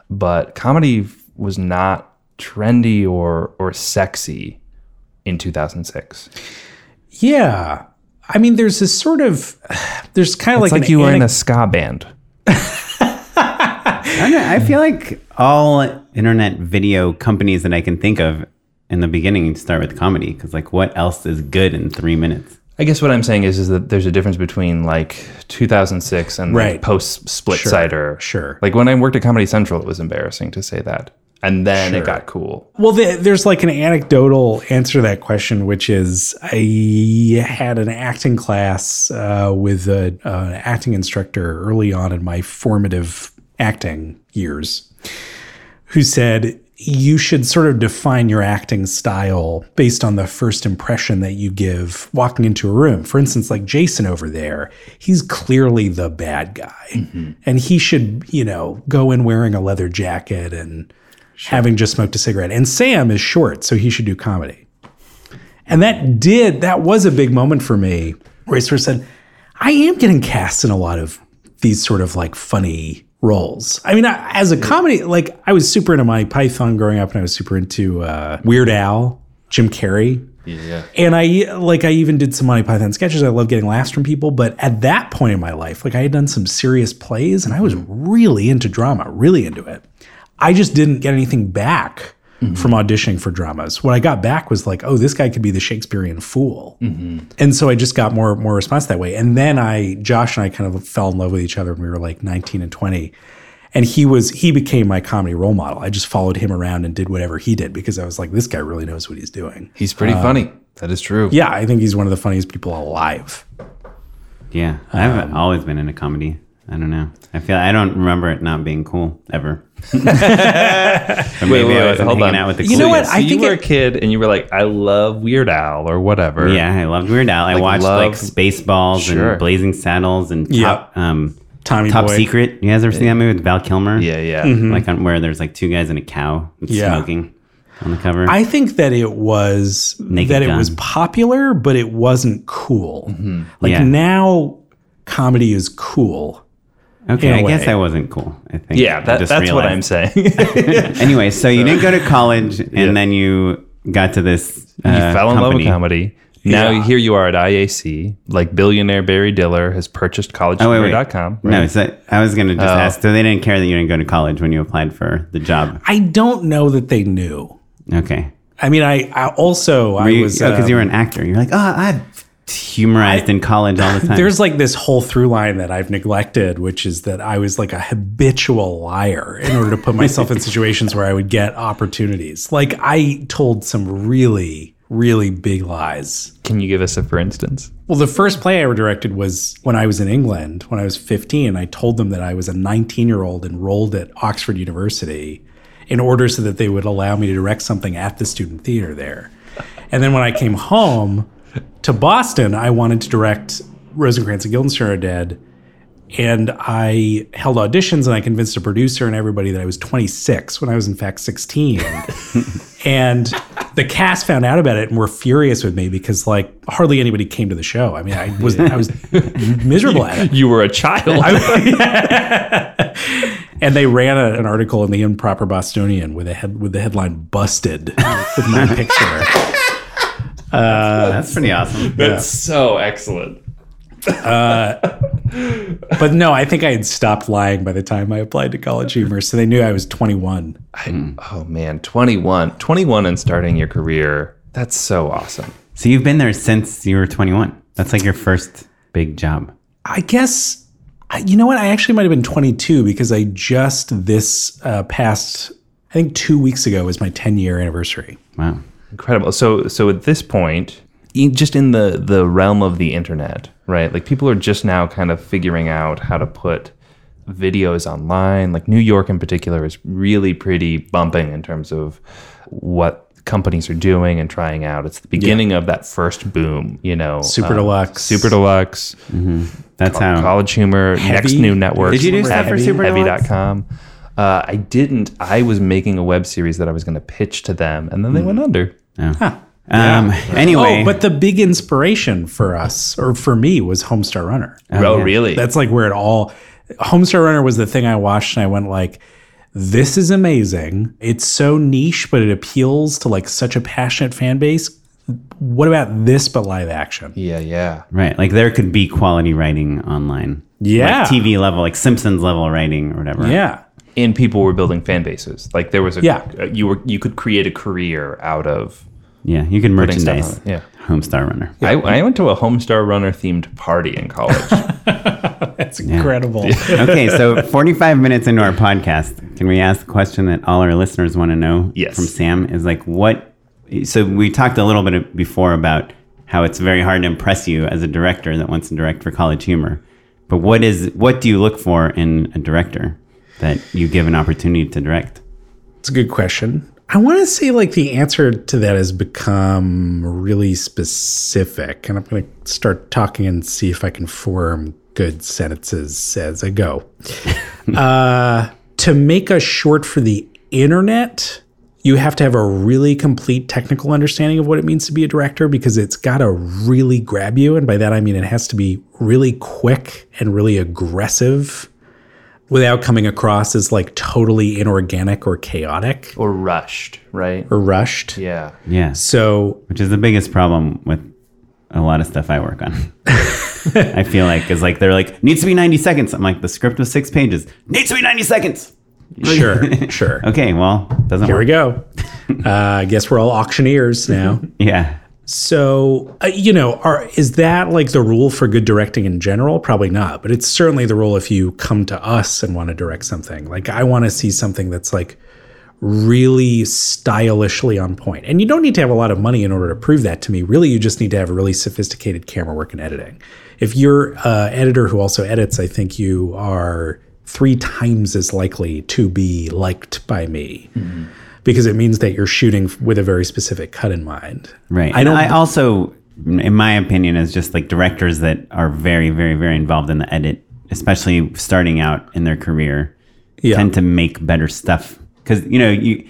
But comedy was not trendy or or sexy in 2006. yeah. I mean, there's this sort of, there's kind of It's like, like, an you were in a ska band. I, know, I feel like all internet video companies that I can think of in the beginning start with comedy because, like, what else is good in three minutes? I guess what I'm saying is is that there's a difference between like 2006 and Right. like post split Sure, cider. sure. Like when I worked at Comedy Central, it was embarrassing to say that, and then Sure. it got cool. Well, the, there's like an anecdotal answer to that question, which is I had an acting class uh, with uh, an acting instructor early on in my formative acting years who said, you should sort of define your acting style based on the first impression that you give walking into a room. For instance, like Jason over there, he's clearly the bad guy. And he should, you know, go in wearing a leather jacket and having just smoked a cigarette. And Sam is short, so he should do comedy. And that did, that was a big moment for me where I sort of said, I am getting cast in a lot of these sort of like funny roles. I mean, I, as a comedy, like I was super into Monty Python growing up and I was super into uh, Weird Al, Jim Carrey. Yeah. And I like I even did some Monty Python sketches. I love getting laughs from people, but at that point in my life, like I had done some serious plays and I was really into drama, really into it. I just didn't get anything back from auditioning for dramas. What I got back was like, oh, this guy could be the Shakespearean fool. And so I just got more more response that way. And then I Josh and I kind of fell in love with each other when we were like 19 and 20. And he was he became my comedy role model. I just followed him around and did whatever he did because I was like, this guy really knows what he's doing. He's pretty uh, funny. That is true. Yeah, I think he's one of the funniest people alive. Yeah, I've um, always been into comedy. I don't know. I feel I don't remember it not being cool ever. Or maybe Wait, wait, I wasn't hold hanging on. out with the You cool know what? I So I you were it- a kid and you were like, I love Weird Al or whatever. Yeah, I loved Weird Al. I Like, watched like Spaceballs Sure. and Blazing Saddles and Yeah. Top, um, Tommy Top Boy. Secret. You guys ever seen that movie with Val Kilmer? Yeah, yeah. Like on, where there's like two guys and a cow Yeah. smoking on the cover. I think that it was Naked that it was popular, but it wasn't cool. Like Yeah. now, comedy is cool. Okay, I a I guess way. I wasn't cool. I think. Yeah, that, just that's what I'm saying. Anyway, so you didn't go to college, and then you got to this. Uh, you fell in love with comedy. Now here you are at IAC. Like billionaire Barry Diller has purchased Oh wait, wait. collegehumor.com. No, so I was gonna just Oh. ask. So they didn't care that you didn't go to college when you applied for the job. I don't know that they knew. Okay. I mean, I, I also I you, was because um, you were an actor. You're like, oh, I humorized in college all the time. There's like this whole through line that I've neglected, which is that I was like a habitual liar in order to put myself in situations where I would get opportunities. Like I told some really, really big lies. Can you give us a for instance? Well, the first play I ever directed was when I was in England, when I was 15. I told them that I was a 19 year old enrolled at Oxford University in order so that they would allow me to direct something at the student theater there. And then when I came home to Boston, I wanted to direct Rosencrantz and Guildenstern are Dead. And I held auditions and I convinced a producer and everybody that I was 26 when I was in fact 16. and the cast found out about it and were furious with me because like hardly anybody came to the show. I mean, I was I was miserable at it. You were a child. And they ran a, an article in the Improper Bostonian with a head with the headline "Busted" with my picture. That's pretty awesome. That's so excellent. But no, I think I had stopped lying by the time I applied to College Humor, so they knew I was 21. I, oh man, 21. 21 and starting your career. That's so awesome. So you've been there since you were 21. That's like your first big job. I guess, you know what? I actually might have been 22 because I just this uh, past, I think two weeks ago was my 10 year anniversary. Wow. Incredible. So so at this point, just in the the realm of the internet, right? Like people are just now kind of figuring out how to put videos online. Like New York in particular is really pretty bumping in terms of what companies are doing and trying out. It's the beginning of that first boom, you know. Super uh, Deluxe. Super Deluxe, That's how. College Humor, Next New Network. Did you do stuff for Heavy, Super Deluxe? Heavy.com. Uh, I didn't. I was making a web series that I was going to pitch to them, and then they went under. Um, Anyway, Oh, but the big inspiration for us, or for me, was Homestar Runner. Oh, really? That's like where it all. Homestar Runner was the thing I watched, and I went like, "This is amazing. It's so niche, but it appeals to like such a passionate fan base. What about this, but live action? yeah, yeah. right. Like there could be quality writing online. Yeah. Like TV level, like Simpsons level writing or whatever. Yeah, and people were building fan bases. Like there was a Yeah. uh, you were you could create a career out of. Yeah. You can merchandise. on it, yeah. Homestar Runner. I, I went to a Homestar Runner themed party in college. that's incredible. okay, so 45 minutes into our podcast, can we ask the question that all our listeners want to know Yes. from Sam? Is like, what? So we talked a little bit before about how it's very hard to impress you as a director that wants to direct for College Humor. But what is what do you look for in a director that you give an opportunity to direct? It's a good question. I want to say like the answer to that has become really specific, and I'm going to start talking and see if I can form good sentences as I go. uh, to make a short for the internet, you have to have a really complete technical understanding of what it means to be a director because it's got to really grab you. And by that, I mean it has to be really quick and really aggressive without coming across as like totally inorganic or chaotic or rushed, right? or rushed. Yeah. Yeah, So which is the biggest problem with a lot of stuff I work on. I feel like is like they're like needs to be 90 seconds. I'm like the script was six pages. Needs to be 90 seconds. sure, sure. Okay, well, doesn't Here work. we go. Uh, I guess we're all auctioneers now. Yeah. So, uh, you know, are is that like the rule for good directing in general? Probably not, but it's certainly the rule if you come to us and want to direct something. Like I want to see something that's like really stylishly on point. And you don't need to have a lot of money in order to prove that to me. Really, you just need to have really sophisticated camera work and editing. If you're an editor who also edits, I think you are three times as likely to be liked by me. Because it means that you're shooting with a very specific cut in mind. Right. I I don't- I also, in my opinion, is just like directors that are very, very, very involved in the edit, especially starting out in their career, Yeah. tend to make better stuff. Because you know, you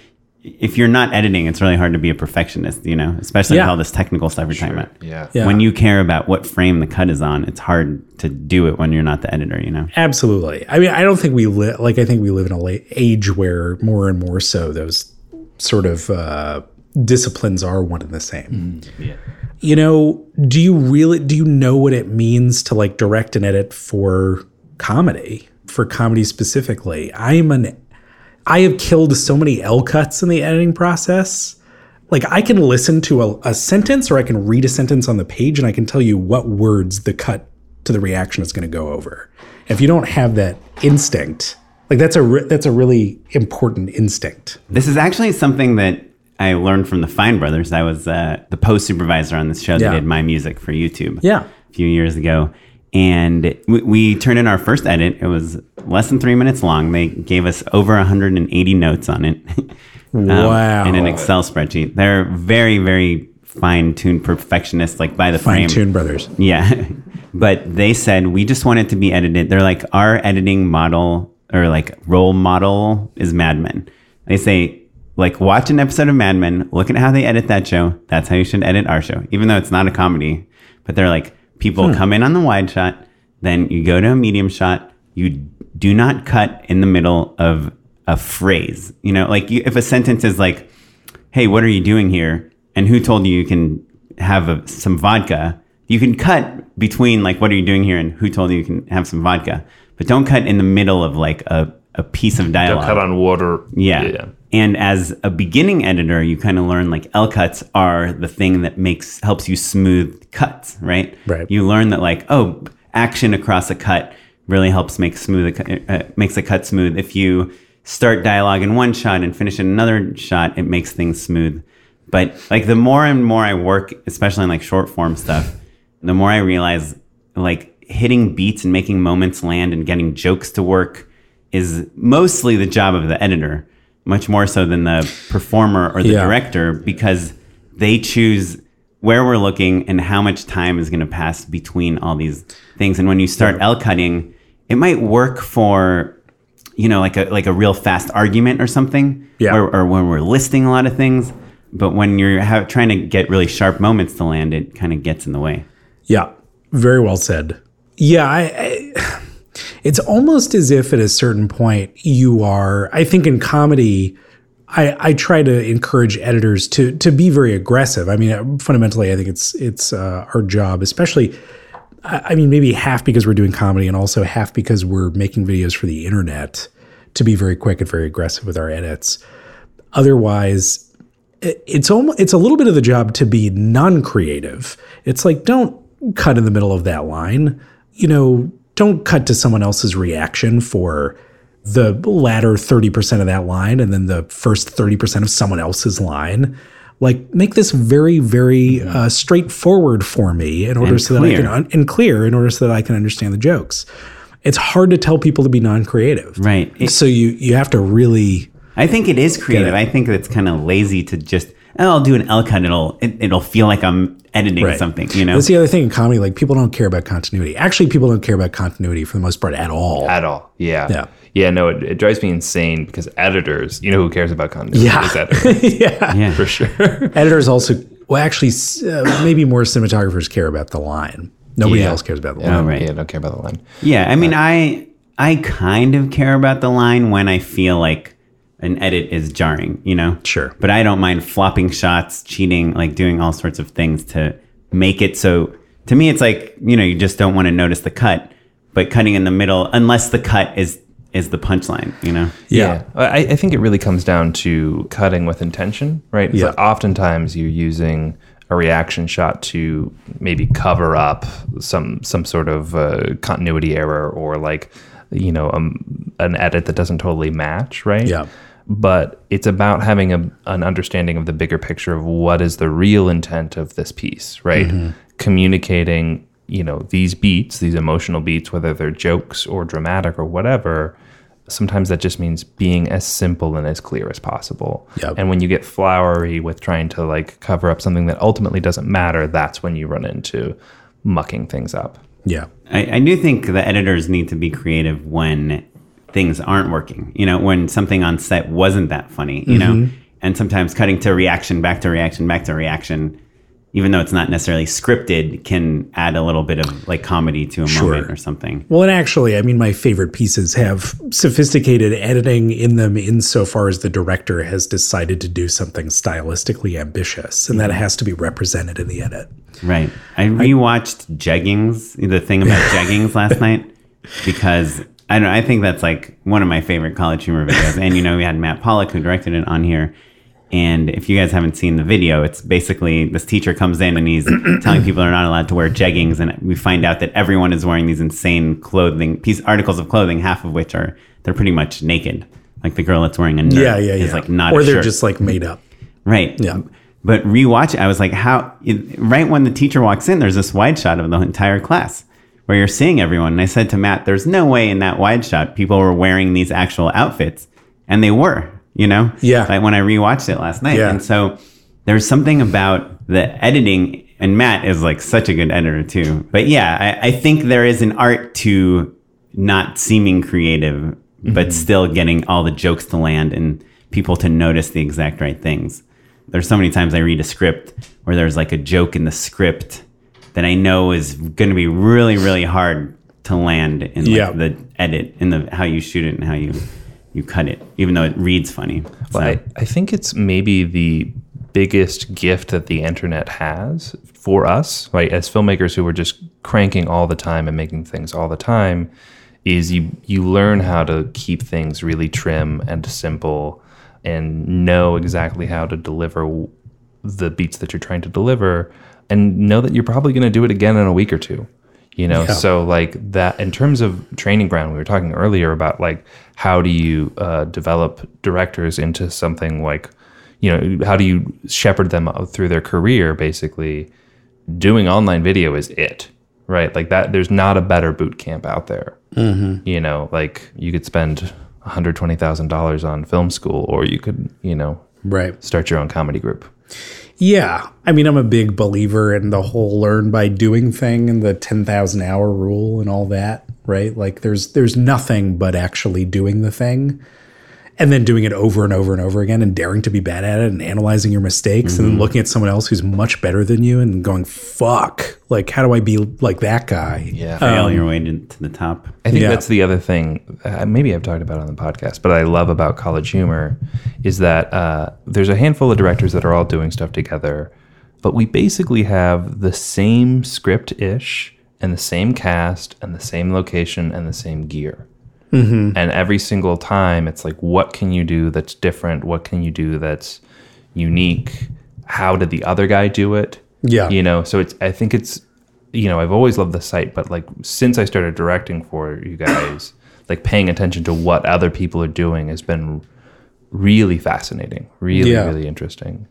if you're not editing, it's really hard to be a perfectionist. You know, especially with all this technical stuff you're talking about. Yeah. Yeah. When you care about what frame the cut is on, it's hard to do it when you're not the editor. You know. Absolutely. I mean, I don't think we live like I think we live in a la- age where more and more so those sort of uh, disciplines are one and the same. Yeah. You know, do you really do you know what it means to like direct and edit for comedy? For comedy specifically, I'm an I have killed so many L cuts in the editing process. Like I can listen to a, a sentence or I can read a sentence on the page and I can tell you what words the cut to the reaction is going to go over. If you don't have that instinct, like that's a re- that's a really important instinct. This is actually something that I learned from the Fine Brothers. I was uh, the post supervisor on this show Yeah. that did my music for YouTube. Yeah. a few years ago, and we, we turned in our first edit. It was less than three minutes long. They gave us over 180 notes on it. um, Wow. In an Excel spreadsheet. They're very, very fine tuned perfectionists, like by the Fine frame. Tune Brothers. Yeah. But they said we just want it to be edited. They're like our editing model or like role model is Mad Men. They say like watch an episode of Mad Men, look at how they edit that show. That's how you should edit our show, even though it's not a comedy. But they're like people hmm. come in on the wide shot, then you go to a medium shot. You do not cut in the middle of a phrase. You know, like you, if a sentence is like, "Hey, what are you doing here?" and who told you you can have a, some vodka? you can cut between like what are you doing here and who told you you can have some vodka, but don't cut in the middle of like a, a piece of dialogue. Don't cut on water. Yeah. And as a beginning editor, you kind of learn like L cuts are the thing that makes helps you smooth cuts, right? Right. You learn that like oh, action across a cut really helps make smooth a cut, uh, makes a cut smooth. If you start dialogue in one shot and finish in another shot, it makes things smooth. But like the more and more I work, especially in like short form stuff, the more I realize like hitting beats and making moments land and getting jokes to work is mostly the job of the editor, much more so than the performer or the Yeah. director, because they choose where we're looking and how much time is going to pass between all these things. And when you start L cutting, it might work for you know like a like a real fast argument or something, Yeah. or, or when we're listing a lot of things. But when you're have, trying to get really sharp moments to land, it kind of gets in the way. Yeah, very well said. Yeah, I, I, it's almost as if at a certain point you are. I think in comedy, I, I try to encourage editors to to be very aggressive. I mean, fundamentally, I think it's it's uh, our job, especially. I mean, maybe half because we're doing comedy, and also half because we're making videos for the internet, to be very quick and very aggressive with our edits. Otherwise, it- it's almost it's a little bit of the job to be non-creative. It's like don't cut in the middle of that line. You know, don't cut to someone else's reaction for the latter 30% of that line and then the first 30% of someone else's line. Like make this very very uh, straightforward for me in order And so that I can and clear in order so that I can understand the jokes. It's hard to tell people to be non-creative. Right. It- so you you have to really I think it is creative. I think it's kind of lazy to just oh, I'll do an L cut. It'll it, it'll feel like I'm editing Right. something. You know. That's the other thing in comedy. Like people don't care about continuity. Actually, people don't care about continuity for the most part at all. At all. Yeah. Yeah. Yeah, no, it, it drives me insane because editors, you know who cares about continuity? Yeah. Editors, yeah. yeah. for sure. Editors also, well, actually, uh, maybe more cinematographers care about the line. Nobody Yeah. else cares about the Yeah, line. right. Yeah, don't care about the line. Yeah, I mean, I I kind of care about the line when I feel like an edit is jarring, you know. Sure. But I don't mind flopping shots, cheating, like doing all sorts of things to make it so. To me, it's like you know, you just don't want to notice the cut, but cutting in the middle, unless the cut is is the punchline, you know. Yeah. I, I think it really comes down to cutting with intention, right? It's Yeah. like oftentimes you're using a reaction shot to maybe cover up some some sort of uh, continuity error or like you know um, an edit that doesn't totally match, right? Yeah. But it's about having a, an understanding of the bigger picture of what is the real intent of this piece, right? Mm-hmm. Communicating, you know, these beats, these emotional beats, whether they're jokes or dramatic or whatever, sometimes that just means being as simple and as clear as possible. Yep. And when you get flowery with trying to like cover up something that ultimately doesn't matter, that's when you run into mucking things up. Yeah. I, I do think the editors need to be creative when things aren't working. You know, when something on set wasn't that funny, you know, mm-hmm. and sometimes cutting to reaction, back to reaction, back to reaction, even though it's not necessarily scripted, can add a little bit of like comedy to a Sure. moment or something. Well, and actually, I mean, my favorite pieces have sophisticated editing in them insofar as the director has decided to do something stylistically ambitious, and that mm-hmm. has to be represented in the edit. Right. I rewatched Jeggings, the thing about Jeggings last night, because I don't I think that's like one of my favorite college humor videos. And you know, we had Matt Pollock who directed it on here. And if you guys haven't seen the video, it's basically this teacher comes in and he's telling people they're not allowed to wear jeggings, and we find out that everyone is wearing these insane clothing piece articles of clothing, half of which are they're pretty much naked. Like the girl that's wearing a Yeah, yeah, yeah. is like not or they're shirt. just like made up. Right. Yeah. But rewatch it, I was like, how? It, right when the teacher walks in, there's this wide shot of the entire class where you're seeing everyone. And I said to Matt, there's no way in that wide shot people were wearing these actual outfits. And they were, you know? Yeah. Like when I rewatched it last night. Yeah. And so there's something about the editing, and Matt is like such a good editor too. But yeah, I, I think there is an art to not seeming creative, mm-hmm. but still getting all the jokes to land and people to notice the exact right things. There's so many times I read a script where there's like a joke in the script that I know is going to be really, really hard to land in like Yeah. the edit, in the how you shoot it and how you you cut it, even though it reads funny. So, Well, I, I think it's maybe the biggest gift that the internet has for us, right? As filmmakers who are just cranking all the time and making things all the time, is you you learn how to keep things really trim and simple and know exactly how to deliver the beats that you're trying to deliver and know that you're probably going to do it again in a week or two you know? Yeah. so like that in terms of training ground we were talking earlier about like how do you uh, develop directors into something like you know how do you shepherd them through their career basically? Doing online video is it right? Like that there's not a better boot camp out there. You know like you could spend $120000 on film school or you could you know Right. start your own comedy group Yeah. I mean, I'm a big believer in the whole learn by doing thing and the 10,000 hour rule and all that, right? Like there's there's nothing but actually doing the thing and then doing it over and over and over again and daring to be bad at it and analyzing your mistakes and then looking at someone else who's much better than you and going, "Fuck, like how do I be like that guy?" yeah Fail your way to, to the top. I think Yeah. that's the other thing. Uh, maybe I've talked about on the podcast, but I love about College Humor is that uh, there's a handful of directors that are all doing stuff together, but we basically have the same script ish and the same cast and the same location and the same gear. And every single time, it's like, what can you do that's different? What can you do that's unique? How did the other guy do it? Yeah. you know so it's i think it's you know i've always loved the site but like since i started directing for you guys like paying attention to what other people are doing has been really fascinating really Yeah. really interesting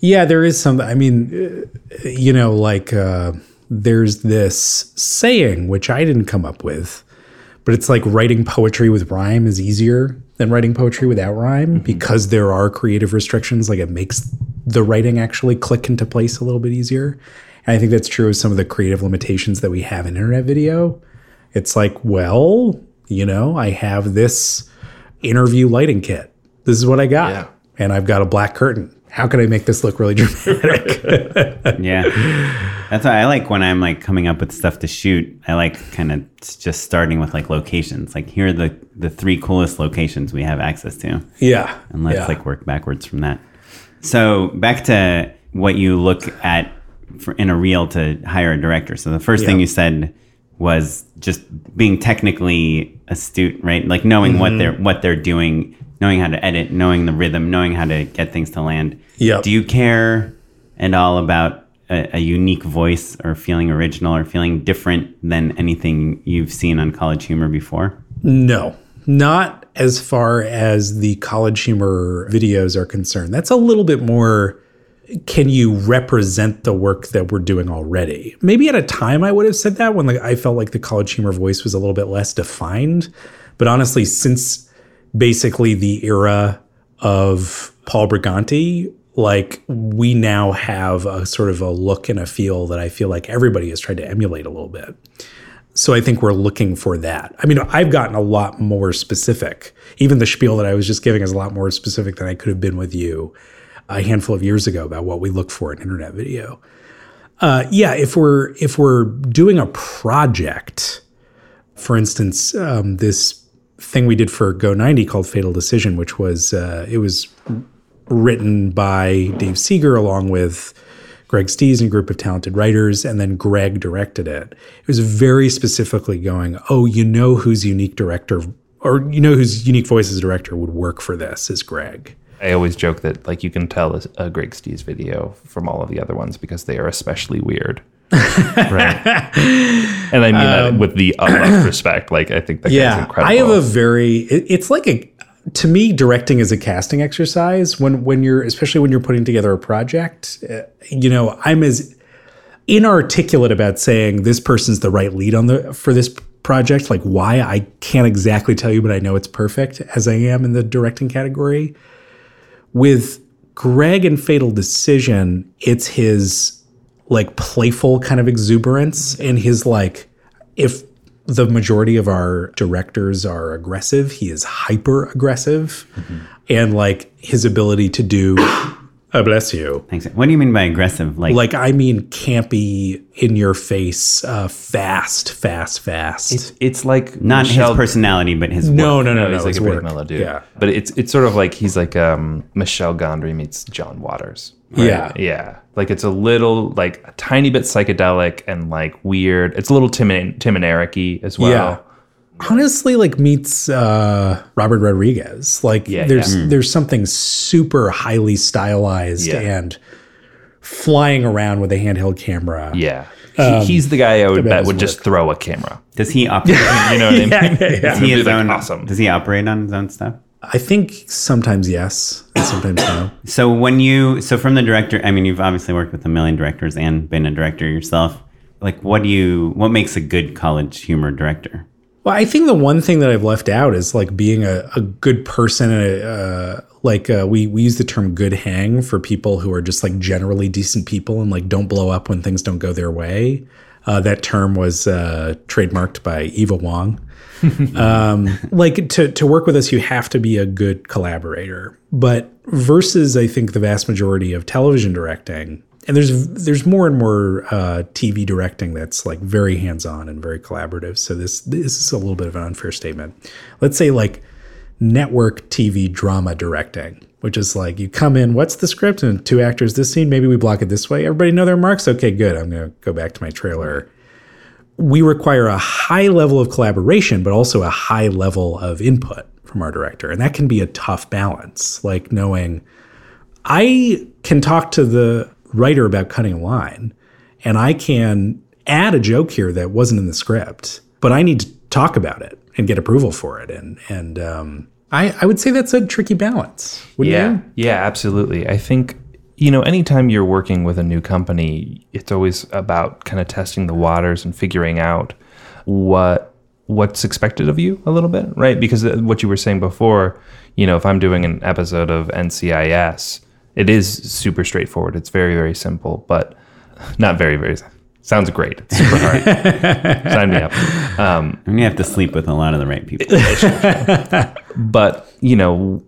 Yeah, there is some. I mean, uh, you know, like uh, there's this saying which I didn't come up with, but it's like writing poetry with rhyme is easier than writing poetry without rhyme mm-hmm. because there are creative restrictions. Like it makes the writing actually click into place a little bit easier. And I think that's true of some of the creative limitations that we have in internet video. It's like, well, you know, I have this interview lighting kit. This is what I got. Yeah. And I've got a black curtain. How can I make this look really dramatic? Yeah. That's why I like when I'm like coming up with stuff to shoot. I like kind of just starting with like locations. Like here are the the three coolest locations we have access to. yeah. and let's yeah. like work backwards from that. So back to what you look at for, in a reel to hire a director. So the first thing you said was just being technically astute, right? Like knowing Mm-hmm. what they're what they're doing, knowing how to edit, knowing the rhythm, knowing how to get things to land. Yeah. Do you care at all about a, a unique voice or feeling original or feeling different than anything you've seen on College Humor before? No, not as far as the college humor videos are concerned. That's a little bit more. Can you represent the work that we're doing already? Maybe at a time I would have said that when like I felt like the college humor voice was a little bit less defined. But honestly, since basically the era of Paul Briganti, like we now have a sort of a look and a feel that I feel like everybody has tried to emulate a little bit. So I think we're looking for that. I mean, I've gotten a lot more specific. Even the spiel that I was just giving is a lot more specific than I could have been with you a handful of years ago about what we look for in internet video. Uh, yeah, if we're if we're doing a project, for instance, um, this thing we did for Go 90 called Fatal Decision, which was uh, it was written by Dave Seeger along with Greg Stees and a group of talented writers, and then Greg directed it. It was very specifically going, oh, you know whose unique director or you know whose unique voice as a director would work for this is Greg. i always joke that like you can tell a, a greg stees video from all of the other ones because they are especially weird right and i mean that with the utmost respect like i think that guy's Yeah, incredible I have a very. It, it's like a. To me, directing is a casting exercise. When when you're, especially when you're putting together a project, uh, you know, I'm as inarticulate about saying this person's the right lead on the for this project. Like why I can't exactly tell you, but I know it's perfect as I am in the directing category. With Greg and Fatal Decision, it's his like playful kind of exuberance and his like if the majority of our directors are aggressive, he is hyper aggressive and like his ability to do I bless you. Thanks. What do you mean by aggressive? Like, Like I mean campy in your face, uh, fast, fast, fast. it's, it's like not Michel- his personality, but his no, work. no, no, no, he's like it's a big work. mellow dude. Yeah. But it's it's sort of like he's like um, Michel Gondry meets John Waters. Yeah. Yeah. Like it's a little like a tiny bit psychedelic and like weird. It's a little Tim and, Tim and Eric-y as well. Yeah. Honestly, like meets uh, Robert Rodriguez. Like Yeah, there's yeah. there's something super highly stylized Yeah. and flying around with a handheld camera. Yeah. He, he's the guy I would about bet his would just throw a camera. Does he operate? You know what I mean? yeah, yeah. Does he his be, like, own, awesome. Does he operate on his own stuff? I think sometimes yes, and sometimes no. So when you so from the director, I mean, you've obviously worked with a million directors and been a director yourself. Like, what do you? What makes a good college humor director? Well, I think the one thing that I've left out is like being a, a good person. And a, uh, like uh, we we use the term "good hang" for people who are just like generally decent people and like don't blow up when things don't go their way. Uh, that term was uh, trademarked by Eva Wong. um, like to to work with us, you have to be a good collaborator. But versus, I think the vast majority of television directing, and there's there's more and more uh, TV directing that's like very hands on and very collaborative. So this this is a little bit of an unfair statement. Let's say like network TV drama directing, which is like you come in, what's the script, and two actors this scene, maybe we block it this way. Everybody know their marks. Okay, good. I'm gonna go back to my trailer we require a high level of collaboration, but also a high level of input from our director. And that can be a tough balance, like knowing I can talk to the writer about cutting a line and I can add a joke here that wasn't in the script, but I need to talk about it and get approval for it. And, and, um, I, I would say that's a tricky balance. Wouldn't yeah. you? Yeah, absolutely. I think, you know, anytime you're working with a new company, it's always about kind of testing the waters and figuring out what what's expected of you a little bit, right? Because uh, what you were saying before, you know, if I'm doing an episode of NCIS, it is super straightforward. It's very very simple, but not very very sounds great. It's super hard. Sign me up. Um, And you have to sleep with a lot of the right people. but you know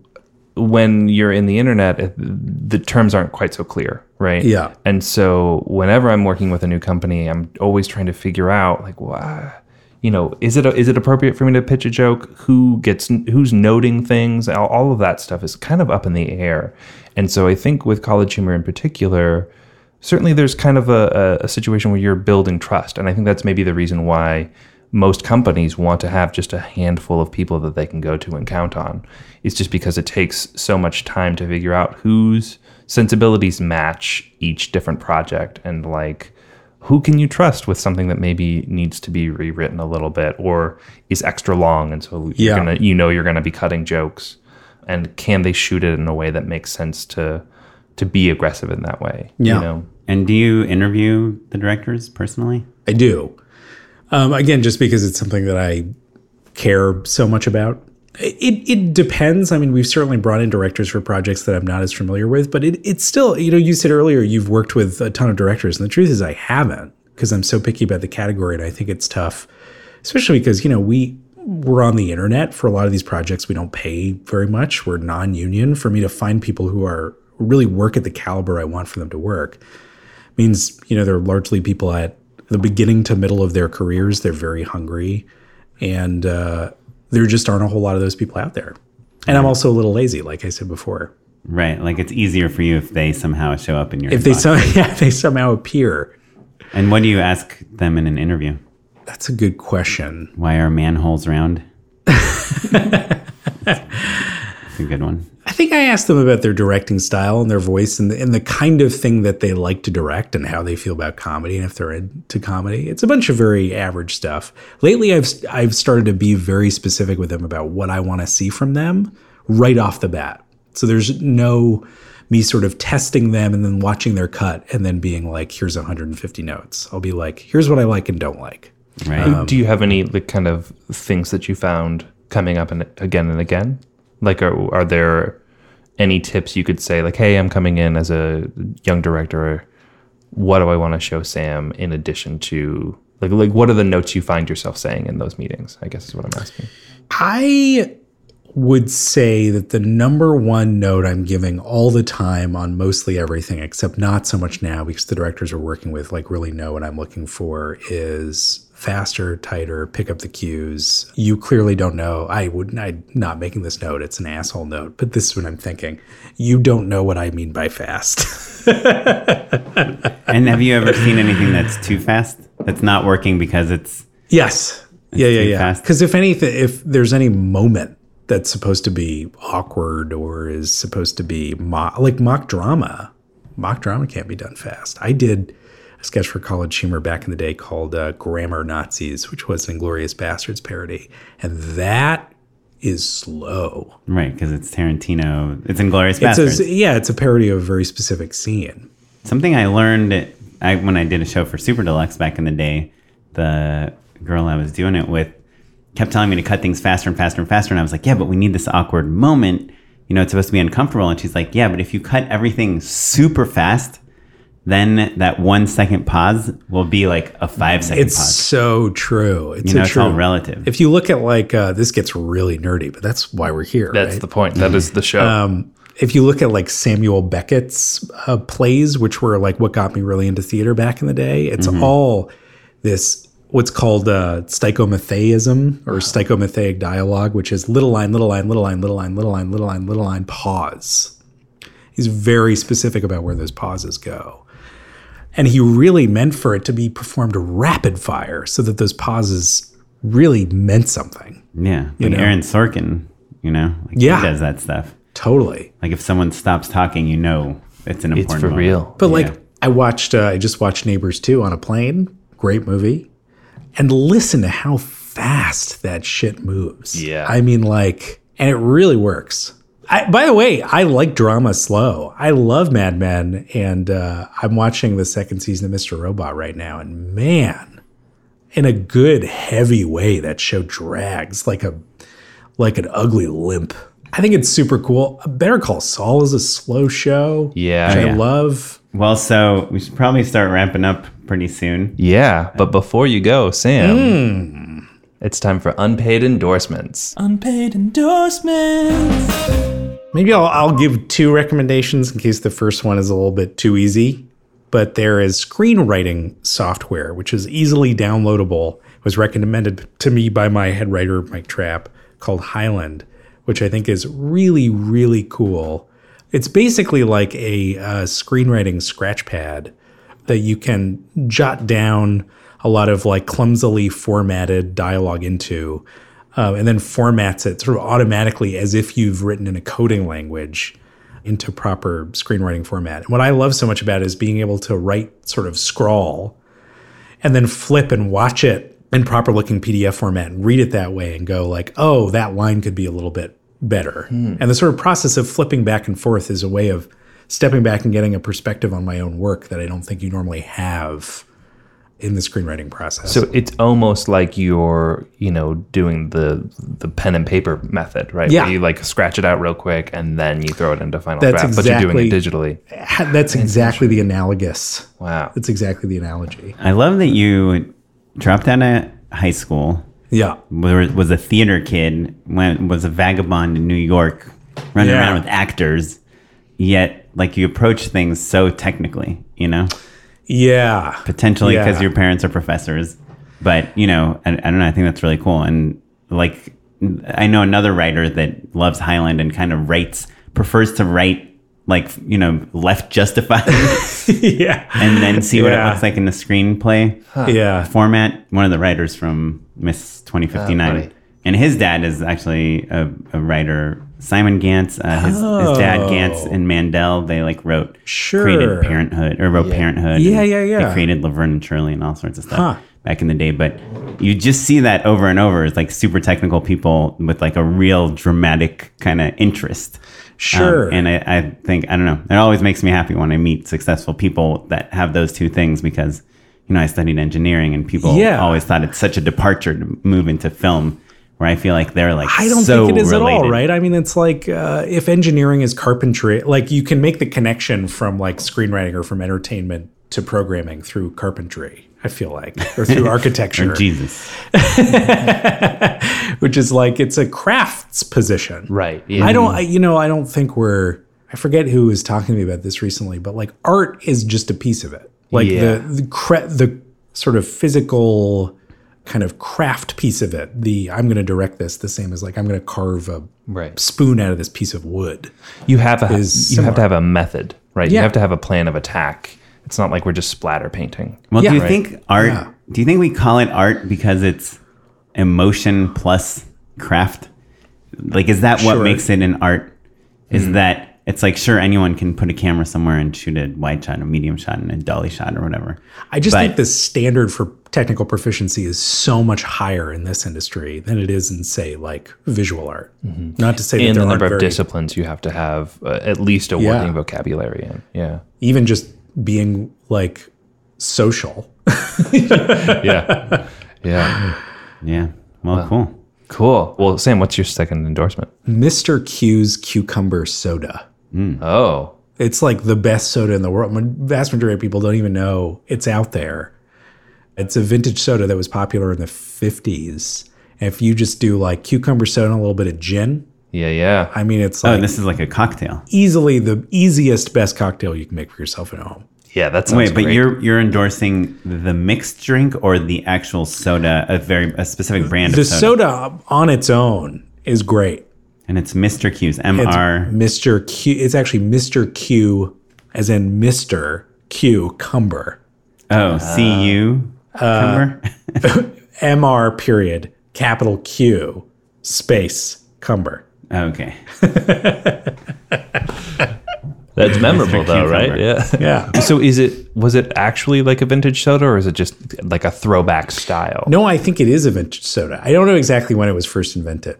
when you're in the internet the terms aren't quite so clear right Yeah. and so whenever i'm working with a new company i'm always trying to figure out like why you know is it is it appropriate for me to pitch a joke who gets who's noting things all, all of that stuff is kind of up in the air and so i think with college humor in particular certainly there's kind of a, a, situation where you're building trust and i think that's maybe the reason why most companies want to have just a handful of people that they can go to and count on. It's just because it takes so much time to figure out whose sensibilities match each different project and like who can you trust with something that maybe needs to be rewritten a little bit or is extra long and so you're Yeah. gonna you know you're gonna be cutting jokes and can they shoot it in a way that makes sense to to be aggressive in that way Yeah. you know And do you interview the directors personally? I do. Um, again, just because it's something that I care so much about. It, it depends. I mean, we've certainly brought in directors for projects that I'm not as familiar with, but it, it's still, you know, you said earlier you've worked with a ton of directors, and the truth is I haven't because I'm so picky about the category, and I think it's tough, especially because, you know, we, we're on the internet for a lot of these projects. We don't pay very much. We're non union. For me to find people who are really work at the caliber I want for them to work means you know they're largely people at the beginning to middle of their careers they're very hungry and uh, there just aren't a whole lot of those people out there and i'm also a little lazy like i said before Right. Like it's easier for you if they somehow show up in your if they some, yeah, they somehow appear And what do you ask them in an interview? that's a good question Why are manholes round? That's a good one. I think i asked them about their directing style and their voice and the, and the kind of thing that they like to direct and how they feel about comedy and if they're into comedy. It's a bunch of very average stuff. Lately i've i've started to be very specific with them about what i want to see from them right off the bat. So there's no me sort of testing them and then watching their cut and then being like here's 150 notes. I'll be like here's what i like and don't like. Right. Do you have any like kind of things that you found coming up and again and again? Like, are, are there any tips you could say, like, hey, I'm coming in as a young director. What do I want to show Sam in addition to like like what are the notes you find yourself saying in those meetings? I guess is what I'm asking. I would say that the number one note I'm giving all the time on mostly everything, except not so much now because the directors we're working with like really know what I'm looking for, is faster, tighter, pick up the cues. You clearly don't know. I wouldn't, I'm not making this note. It's an asshole note, but this is what I'm thinking. You don't know what I mean by fast. And have you ever seen anything that's too fast? That's not working because it's yes. yeah, yeah, yeah. Because if anything, if there's any moment that's supposed to be awkward or is supposed to be mock, like mock drama, mock drama can't be done fast. I did a sketch for College Humor back in the day called uh, Grammar Nazis, which was an Inglourious Basterds parody, and that is slow. right because it's Tarantino. It's Inglourious Basterds. a, yeah, it's a parody of a very specific scene. Something I learned I, when I did a show for Super Deluxe back in the day, the girl I was doing it with kept telling me to cut things faster and faster and faster. And I was like, yeah, but we need this awkward moment. You know, it's supposed to be uncomfortable. And she's like, yeah, but if you cut everything super fast, then that one second pause will be like a five second It's pause. so true. It's You know, it's true. all relative. If you look at like uh, this gets really nerdy, but that's why we're here. That's right? the point. That is the show. Um, if you look at like Samuel Beckett's uh, plays, which were like what got me really into theater back in the day, it's all this what's called uh, stichomatheism or stichomythic dialogue, which is little line, little line, little line, little line, little line, little line, little line, pause. He's very specific about where those pauses go. And he really meant for it to be performed rapid fire so that those pauses really meant something. yeah. Like know? Aaron Sorkin, you know, like Yeah. he does that stuff. Totally. Like if someone stops talking, you know it's an important it's for moment. real. But Yeah. like I watched, uh, I just watched Neighbors 2 on a plane. Great movie. And listen to how fast that shit moves. Yeah. I mean, like, and it really works. I, by the way, I like drama slow. I love Mad Men, and uh, I'm watching the second season of Mr. Robot right now. And man, in a good heavy way, that show drags like a like an ugly limp. I think it's super cool. Better Call Saul is a slow show. Yeah. which I love. Well, so we should probably start ramping up pretty soon. Yeah, but before you go, Sam, Hmm. it's time for unpaid endorsements. Unpaid endorsements. Maybe I'll, I'll give two recommendations in case the first one is a little bit too easy. But there is screenwriting software, which is easily downloadable. It was recommended to me by my head writer, Mike Trapp, called Highland, which I think is really, really cool. It's basically like a uh, screenwriting scratchpad that you can jot down a lot of like clumsily formatted dialogue into um, and then formats it sort of automatically as if you've written in a coding language into proper screenwriting format. And what I love so much about it is being able to write sort of scrawl and then flip and watch it in proper looking PDF format and read it that way and go like, oh, that line could be a little bit better. And the sort of process of flipping back and forth is a way of stepping back and getting a perspective on my own work that I don't think you normally have in the screenwriting process. So it's almost like you're, you know, doing the the pen and paper method, right? Yeah. Where you like scratch it out real quick and then you throw it into Final That's Draft, but you're doing it digitally. That's exactly the analogous. Wow. That's exactly the analogy. I love that you dropped out of high school, Yeah. was was a theater kid, went was a vagabond in New York, running Yeah. around with actors, yet like you approach things so technically, you know, Yeah. potentially because Yeah. your parents are professors, but you know, I, I don't know. I think that's really cool, and like I know another writer that loves Highland and kind of writes prefers to write like you know left justified yeah. and then see what it looks like in the screenplay Yeah. format. One of the writers from Miss Ah, 2059. funny. and his dad is actually a, a writer, Simon Ganz. Uh, his, his dad, Oh. Ganz and Mandel, they like wrote, Sure. created Parenthood, or wrote Parenthood. Yeah, yeah, yeah. They created Laverne and Shirley and all sorts of stuff Huh. back in the day. But you just see that over and over. It's like super technical people with like a real dramatic kind of interest. Sure. Um, and I, I think, I don't know, it always makes me happy when I meet successful people that have those two things because, you know, I studied engineering and people Yeah. always thought it's such a departure to move into film where I feel like they're like, I don't so think it is at all, right? I mean, it's like uh, if engineering is carpentry, like you can make the connection from like screenwriting or from entertainment to programming through carpentry. I feel like, or through architecture, Or Jesus. which is like it's a crafts position. Right. Yeah. I don't, I, you know, I don't think we're. I forget who was talking to me about this recently, but like art is just a piece of it. Like Yeah. the the, cre- the sort of physical kind of craft piece of it. The I'm going to direct this the same as like I'm going to carve a Right. spoon out of this piece of wood. You have a is you have to have a method, right? You have to have a plan of attack. It's not like we're just splatter painting. Well, Yeah. do you Right. think art? Yeah. Do you think we call it art because it's emotion plus craft? Like, is that what Sure. makes it an art? Is mm-hmm. that it's like sure anyone can put a camera somewhere and shoot a wide shot, a medium shot, and a dolly shot or whatever. I just But- think the standard for technical proficiency is so much higher in this industry than it is in say like visual art. Not to say that And there the number aren't of very, disciplines you have to have uh, at least a Yeah. working vocabulary in. Yeah. even just being like social. Yeah. yeah. Yeah. Well, cool. Cool. Well, Sam, what's your second endorsement? Mr. Q's cucumber soda. Oh. It's like the best soda in the world. The Vast majority of people don't even know it's out there. It's a vintage soda that was popular in the 50s. And if you just do like cucumber soda and a little bit of gin, Yeah, yeah. I mean, it's Oh, this is like a cocktail. easily the easiest, best cocktail you can make for yourself at home. Yeah, that's sounds Wait, but great. you're you're endorsing the mixed drink or the actual soda, a very a specific brand The of soda, soda on its own is great. and it's Mr. Q's M It's R. Mr. Q. It's actually Mr. Q, as in Mr. Q Cumber. Oh, C U. Cumber? Uh, Mr. Period. Capital Q space Cumber. okay. That's memorable though, Cucumber. right? Yeah. Yeah. So is it was it actually like a vintage soda or is it just like a throwback style? No, I think it is a vintage soda. I don't know exactly when it was first invented,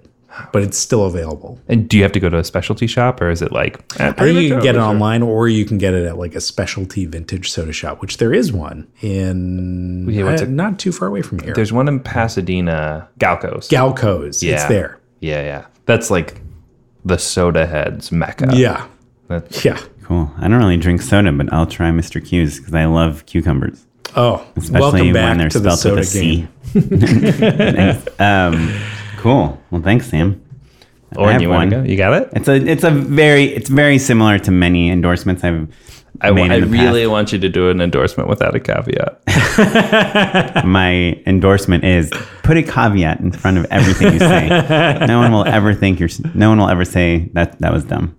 but it's still available. And do you have to go to a specialty shop or is it like eh, I think you can get it online, or you can get it at like a specialty vintage soda shop, which there is one in Yeah, uh, it- not too far away from here. There's one in Pasadena, Galco's. Galco's. Yeah. It's there. Yeah, yeah. That's like the soda heads mecca. Yeah. That- Yeah. Cool. I don't really drink soda, but I'll try Mr. Q's because I love cucumbers, Oh, especially welcome back when they're to the spelled with soda a game. C. Um, cool. Well, thanks, Sam. Or you want to go? You got it? It's a it's a very it's very similar to many endorsements I've I, made I in the really past. want you to do an endorsement without a caveat. My endorsement is put a caveat in front of everything you say. no one will ever think you're. No one will ever say that that was dumb.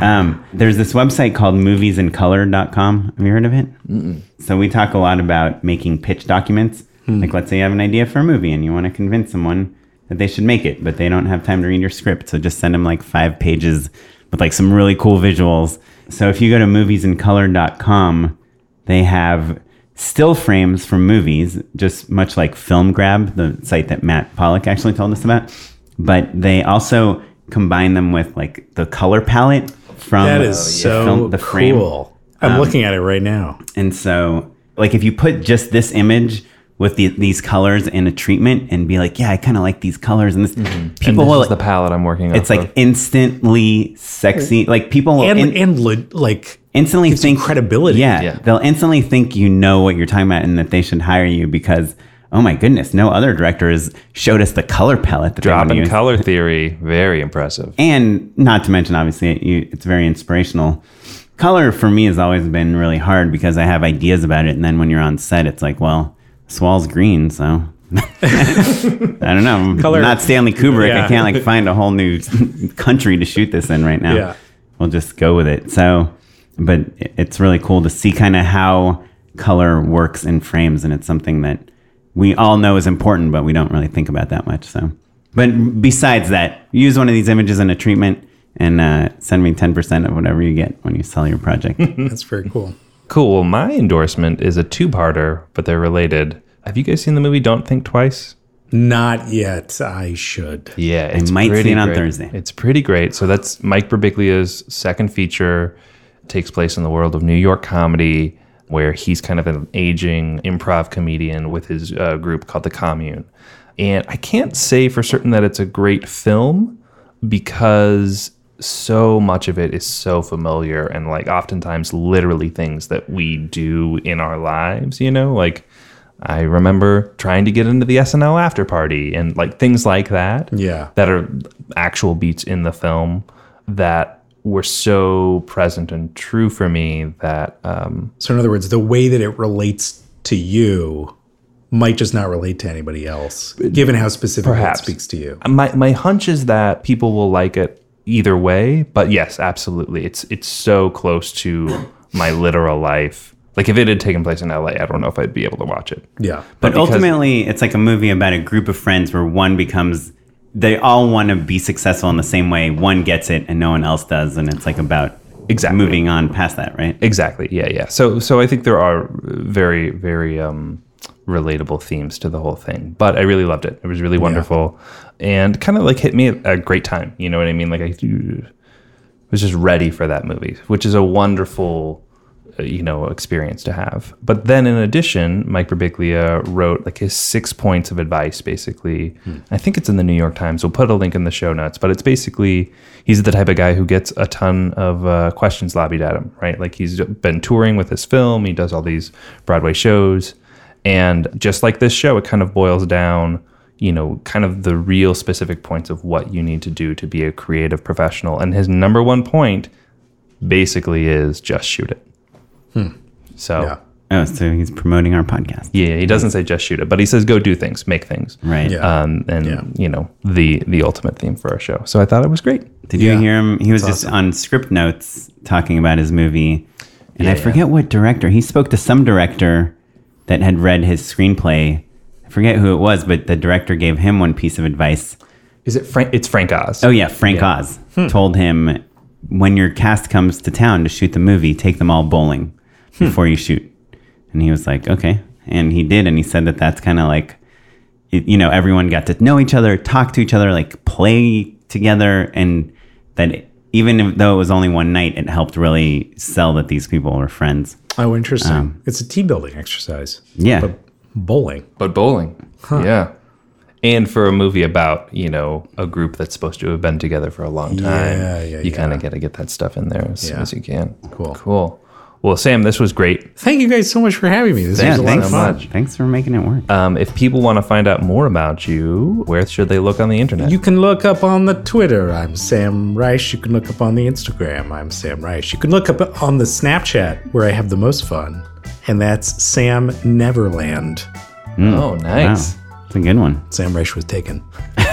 Um, there's this website called moviesincolor.com. Have you heard of it? So we talk a lot about making pitch documents. Like, let's say you have an idea for a movie and you want to convince someone that they should make it, but they don't have time to read your script. So just send them like five pages with like some really cool visuals. So if you go to moviesincolor.com, they have still frames from movies, just much like Film Grab, the site that Matt Pollock actually told us about. But they also combine them with like the color palette from That is the so film- the frame. cool. I'm um, looking at it right now. And so, like, if you put just this image with the, these colors in a treatment and be like, yeah, I kind of like these colors, and this Mm-hmm. And people this will, is the palette I'm working on. it's like of. instantly sexy. Like people will And in- and le- like instantly gives think credibility. Yeah, Yeah. they'll instantly think you know what you're talking about and that they should hire you because oh my goodness, no other director has showed us the color palette that they want to color theory. Very impressive. and not to mention obviously it, you, it's very inspirational color for me has always been really hard because i have ideas about it and then when you're on set it's like well this wall's green so. I don't know. Color- not stanley kubrick. Yeah. i can't like find a whole new country to shoot this in right now. Yeah. we'll just go with it. So but it's really cool to see kind of how color works in frames and it's something that we all know is important but we don't really think about that much so. But besides that use one of these images in a treatment and uh, send me 10% of whatever you get when you sell your project. That's very cool. Cool. Well, my endorsement is a two-parter, but they're related. Have you guys seen the movie Don't Think Twice? Not yet. I should. Yeah, it's might see pretty it on great. Thursday. It's pretty great. So that's Mike Birbiglia's second feature. It takes place in the world of New York comedy, where he's kind of an aging improv comedian with his uh, group called the Commune. And I can't say for certain that it's a great film because so much of it is so familiar and like oftentimes literally things that we do in our lives, you know, like I remember trying to get into the SNL after party and like things like that. Yeah. That are actual beats in the film that were so present and true for me that um So in other words, the way that it relates to you might just not relate to anybody else, given how specifically Perhaps. it speaks to you. my my hunch is that people will like it either way, but yes, absolutely. It's it's so close to my literal life. Like if it had taken place in LA, I don't know if I'd be able to watch it. Yeah. But because- ultimately, it's like a movie about a group of friends where one becomes, they all want to be successful in the same way. One gets it and no one else does. And it's like about Exactly. moving on past that, right? Exactly. Yeah, yeah. So so I think there are very very um relatable themes to the whole thing. But I really loved it. It was really wonderful and kind of like hit me at a great time, you know what I mean? Like I was just ready for that movie, which is a wonderful uh, you know experience to have. But then in addition, Mike Birbiglia wrote like his 6 points of advice basically. I think it's in the New York Times. We'll put a link in the show notes, but it's basically he's the type of guy who gets a ton of uh, questions lobbied at him, right? Like he's been touring with his film, he does all these Broadway shows, and just like this show, it kind of boils down, you know, kind of the real specific points of what you need to do to be a creative professional. And his number one point basically is just shoot it. So Yeah. Oh, so he's promoting our podcast. yeah, he doesn't say just shoot it, but he says go do things, make things. Right. Yeah. Um, and Yeah. you know the the ultimate theme for our show. So I thought it was great. Did you hear him? He was That's just awesome. on Scriptnotes talking about his movie. And I Yeah. forget what director. He spoke to some director that had read his screenplay. I forget who it was, but the director gave him one piece of advice. Is it Frank? It's Frank Oz. Oh, yeah. Frank Oz hmm. told him when your cast comes to town to shoot the movie, take them all bowling hmm. before you shoot. And he was like, okay. And he did. And he said that that's kind of like, you know, everyone got to know each other, talk to each other, like play together. And that even if, though it was only one night, it helped really sell that these people were friends. Oh, interesting. Um, it's a team building exercise. Yeah. But bowling. but bowling. Yeah. And for a movie about you know a group that's supposed to have been together for a long time, Yeah, yeah, you kind of got to get that stuff in there as soon as you can. Cool. Cool. Well, Sam, this was great. Thank you guys so much for having me. This Yeah, was a lot thanks of so fun. much. Thanks for making it work. Um, if people want to find out more about you, where should they look on the internet? You can look up on the Twitter. I'm Sam Reich. You can look up on the Instagram. I'm Sam Reich. You can look up on the Snapchat where I have the most fun, and that's Sam Neverland. oh, nice. Wow. It's a good one. Sam Reich was taken.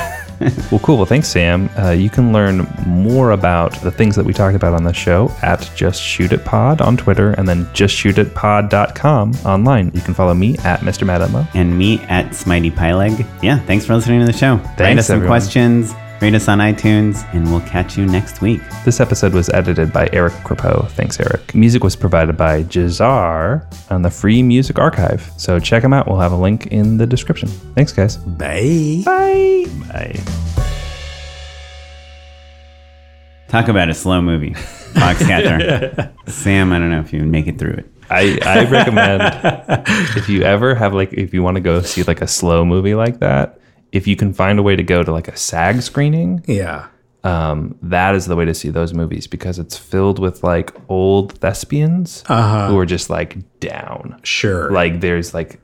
Well, cool. Well, thanks, Sam. Uh, you can learn more about the things that we talked about on the show at Just Shoot It Pod on Twitter and then justshootitpod.com online. You can follow me at Mr. Matt and me at Smitey Pyleg. Yeah, thanks for listening to the show. Write Thanks, us some everyone. questions, rate us on iTunes, and we'll catch you next week. This episode was edited by Eric Crepeau. Thanks, Eric. Music was provided by Jahzzar on the Free Music Archive. So check them out. We'll have a link in the description. Thanks, guys. Bye. Bye. Bye. Talk about a slow movie. Foxcatcher. Sam, I don't know if you make it through it. I, I recommend if you ever have like if you want to go see like a slow movie like that, if you can find a way to go to like a SAG screening, Yeah. um, that is the way to see those movies because it's filled with like old thespians Uh-huh. who are just like down. Sure. Like there's like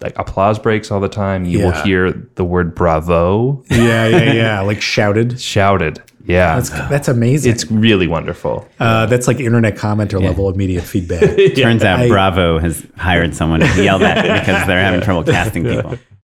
like applause breaks all the time. You will hear the word bravo yeah, yeah, yeah. Like shouted. shouted. Yeah. That's that's amazing. it's really wonderful. uh, that's like internet commenter level of media feedback. Turns out I- Bravo has hired someone to yell at because they're having trouble casting people.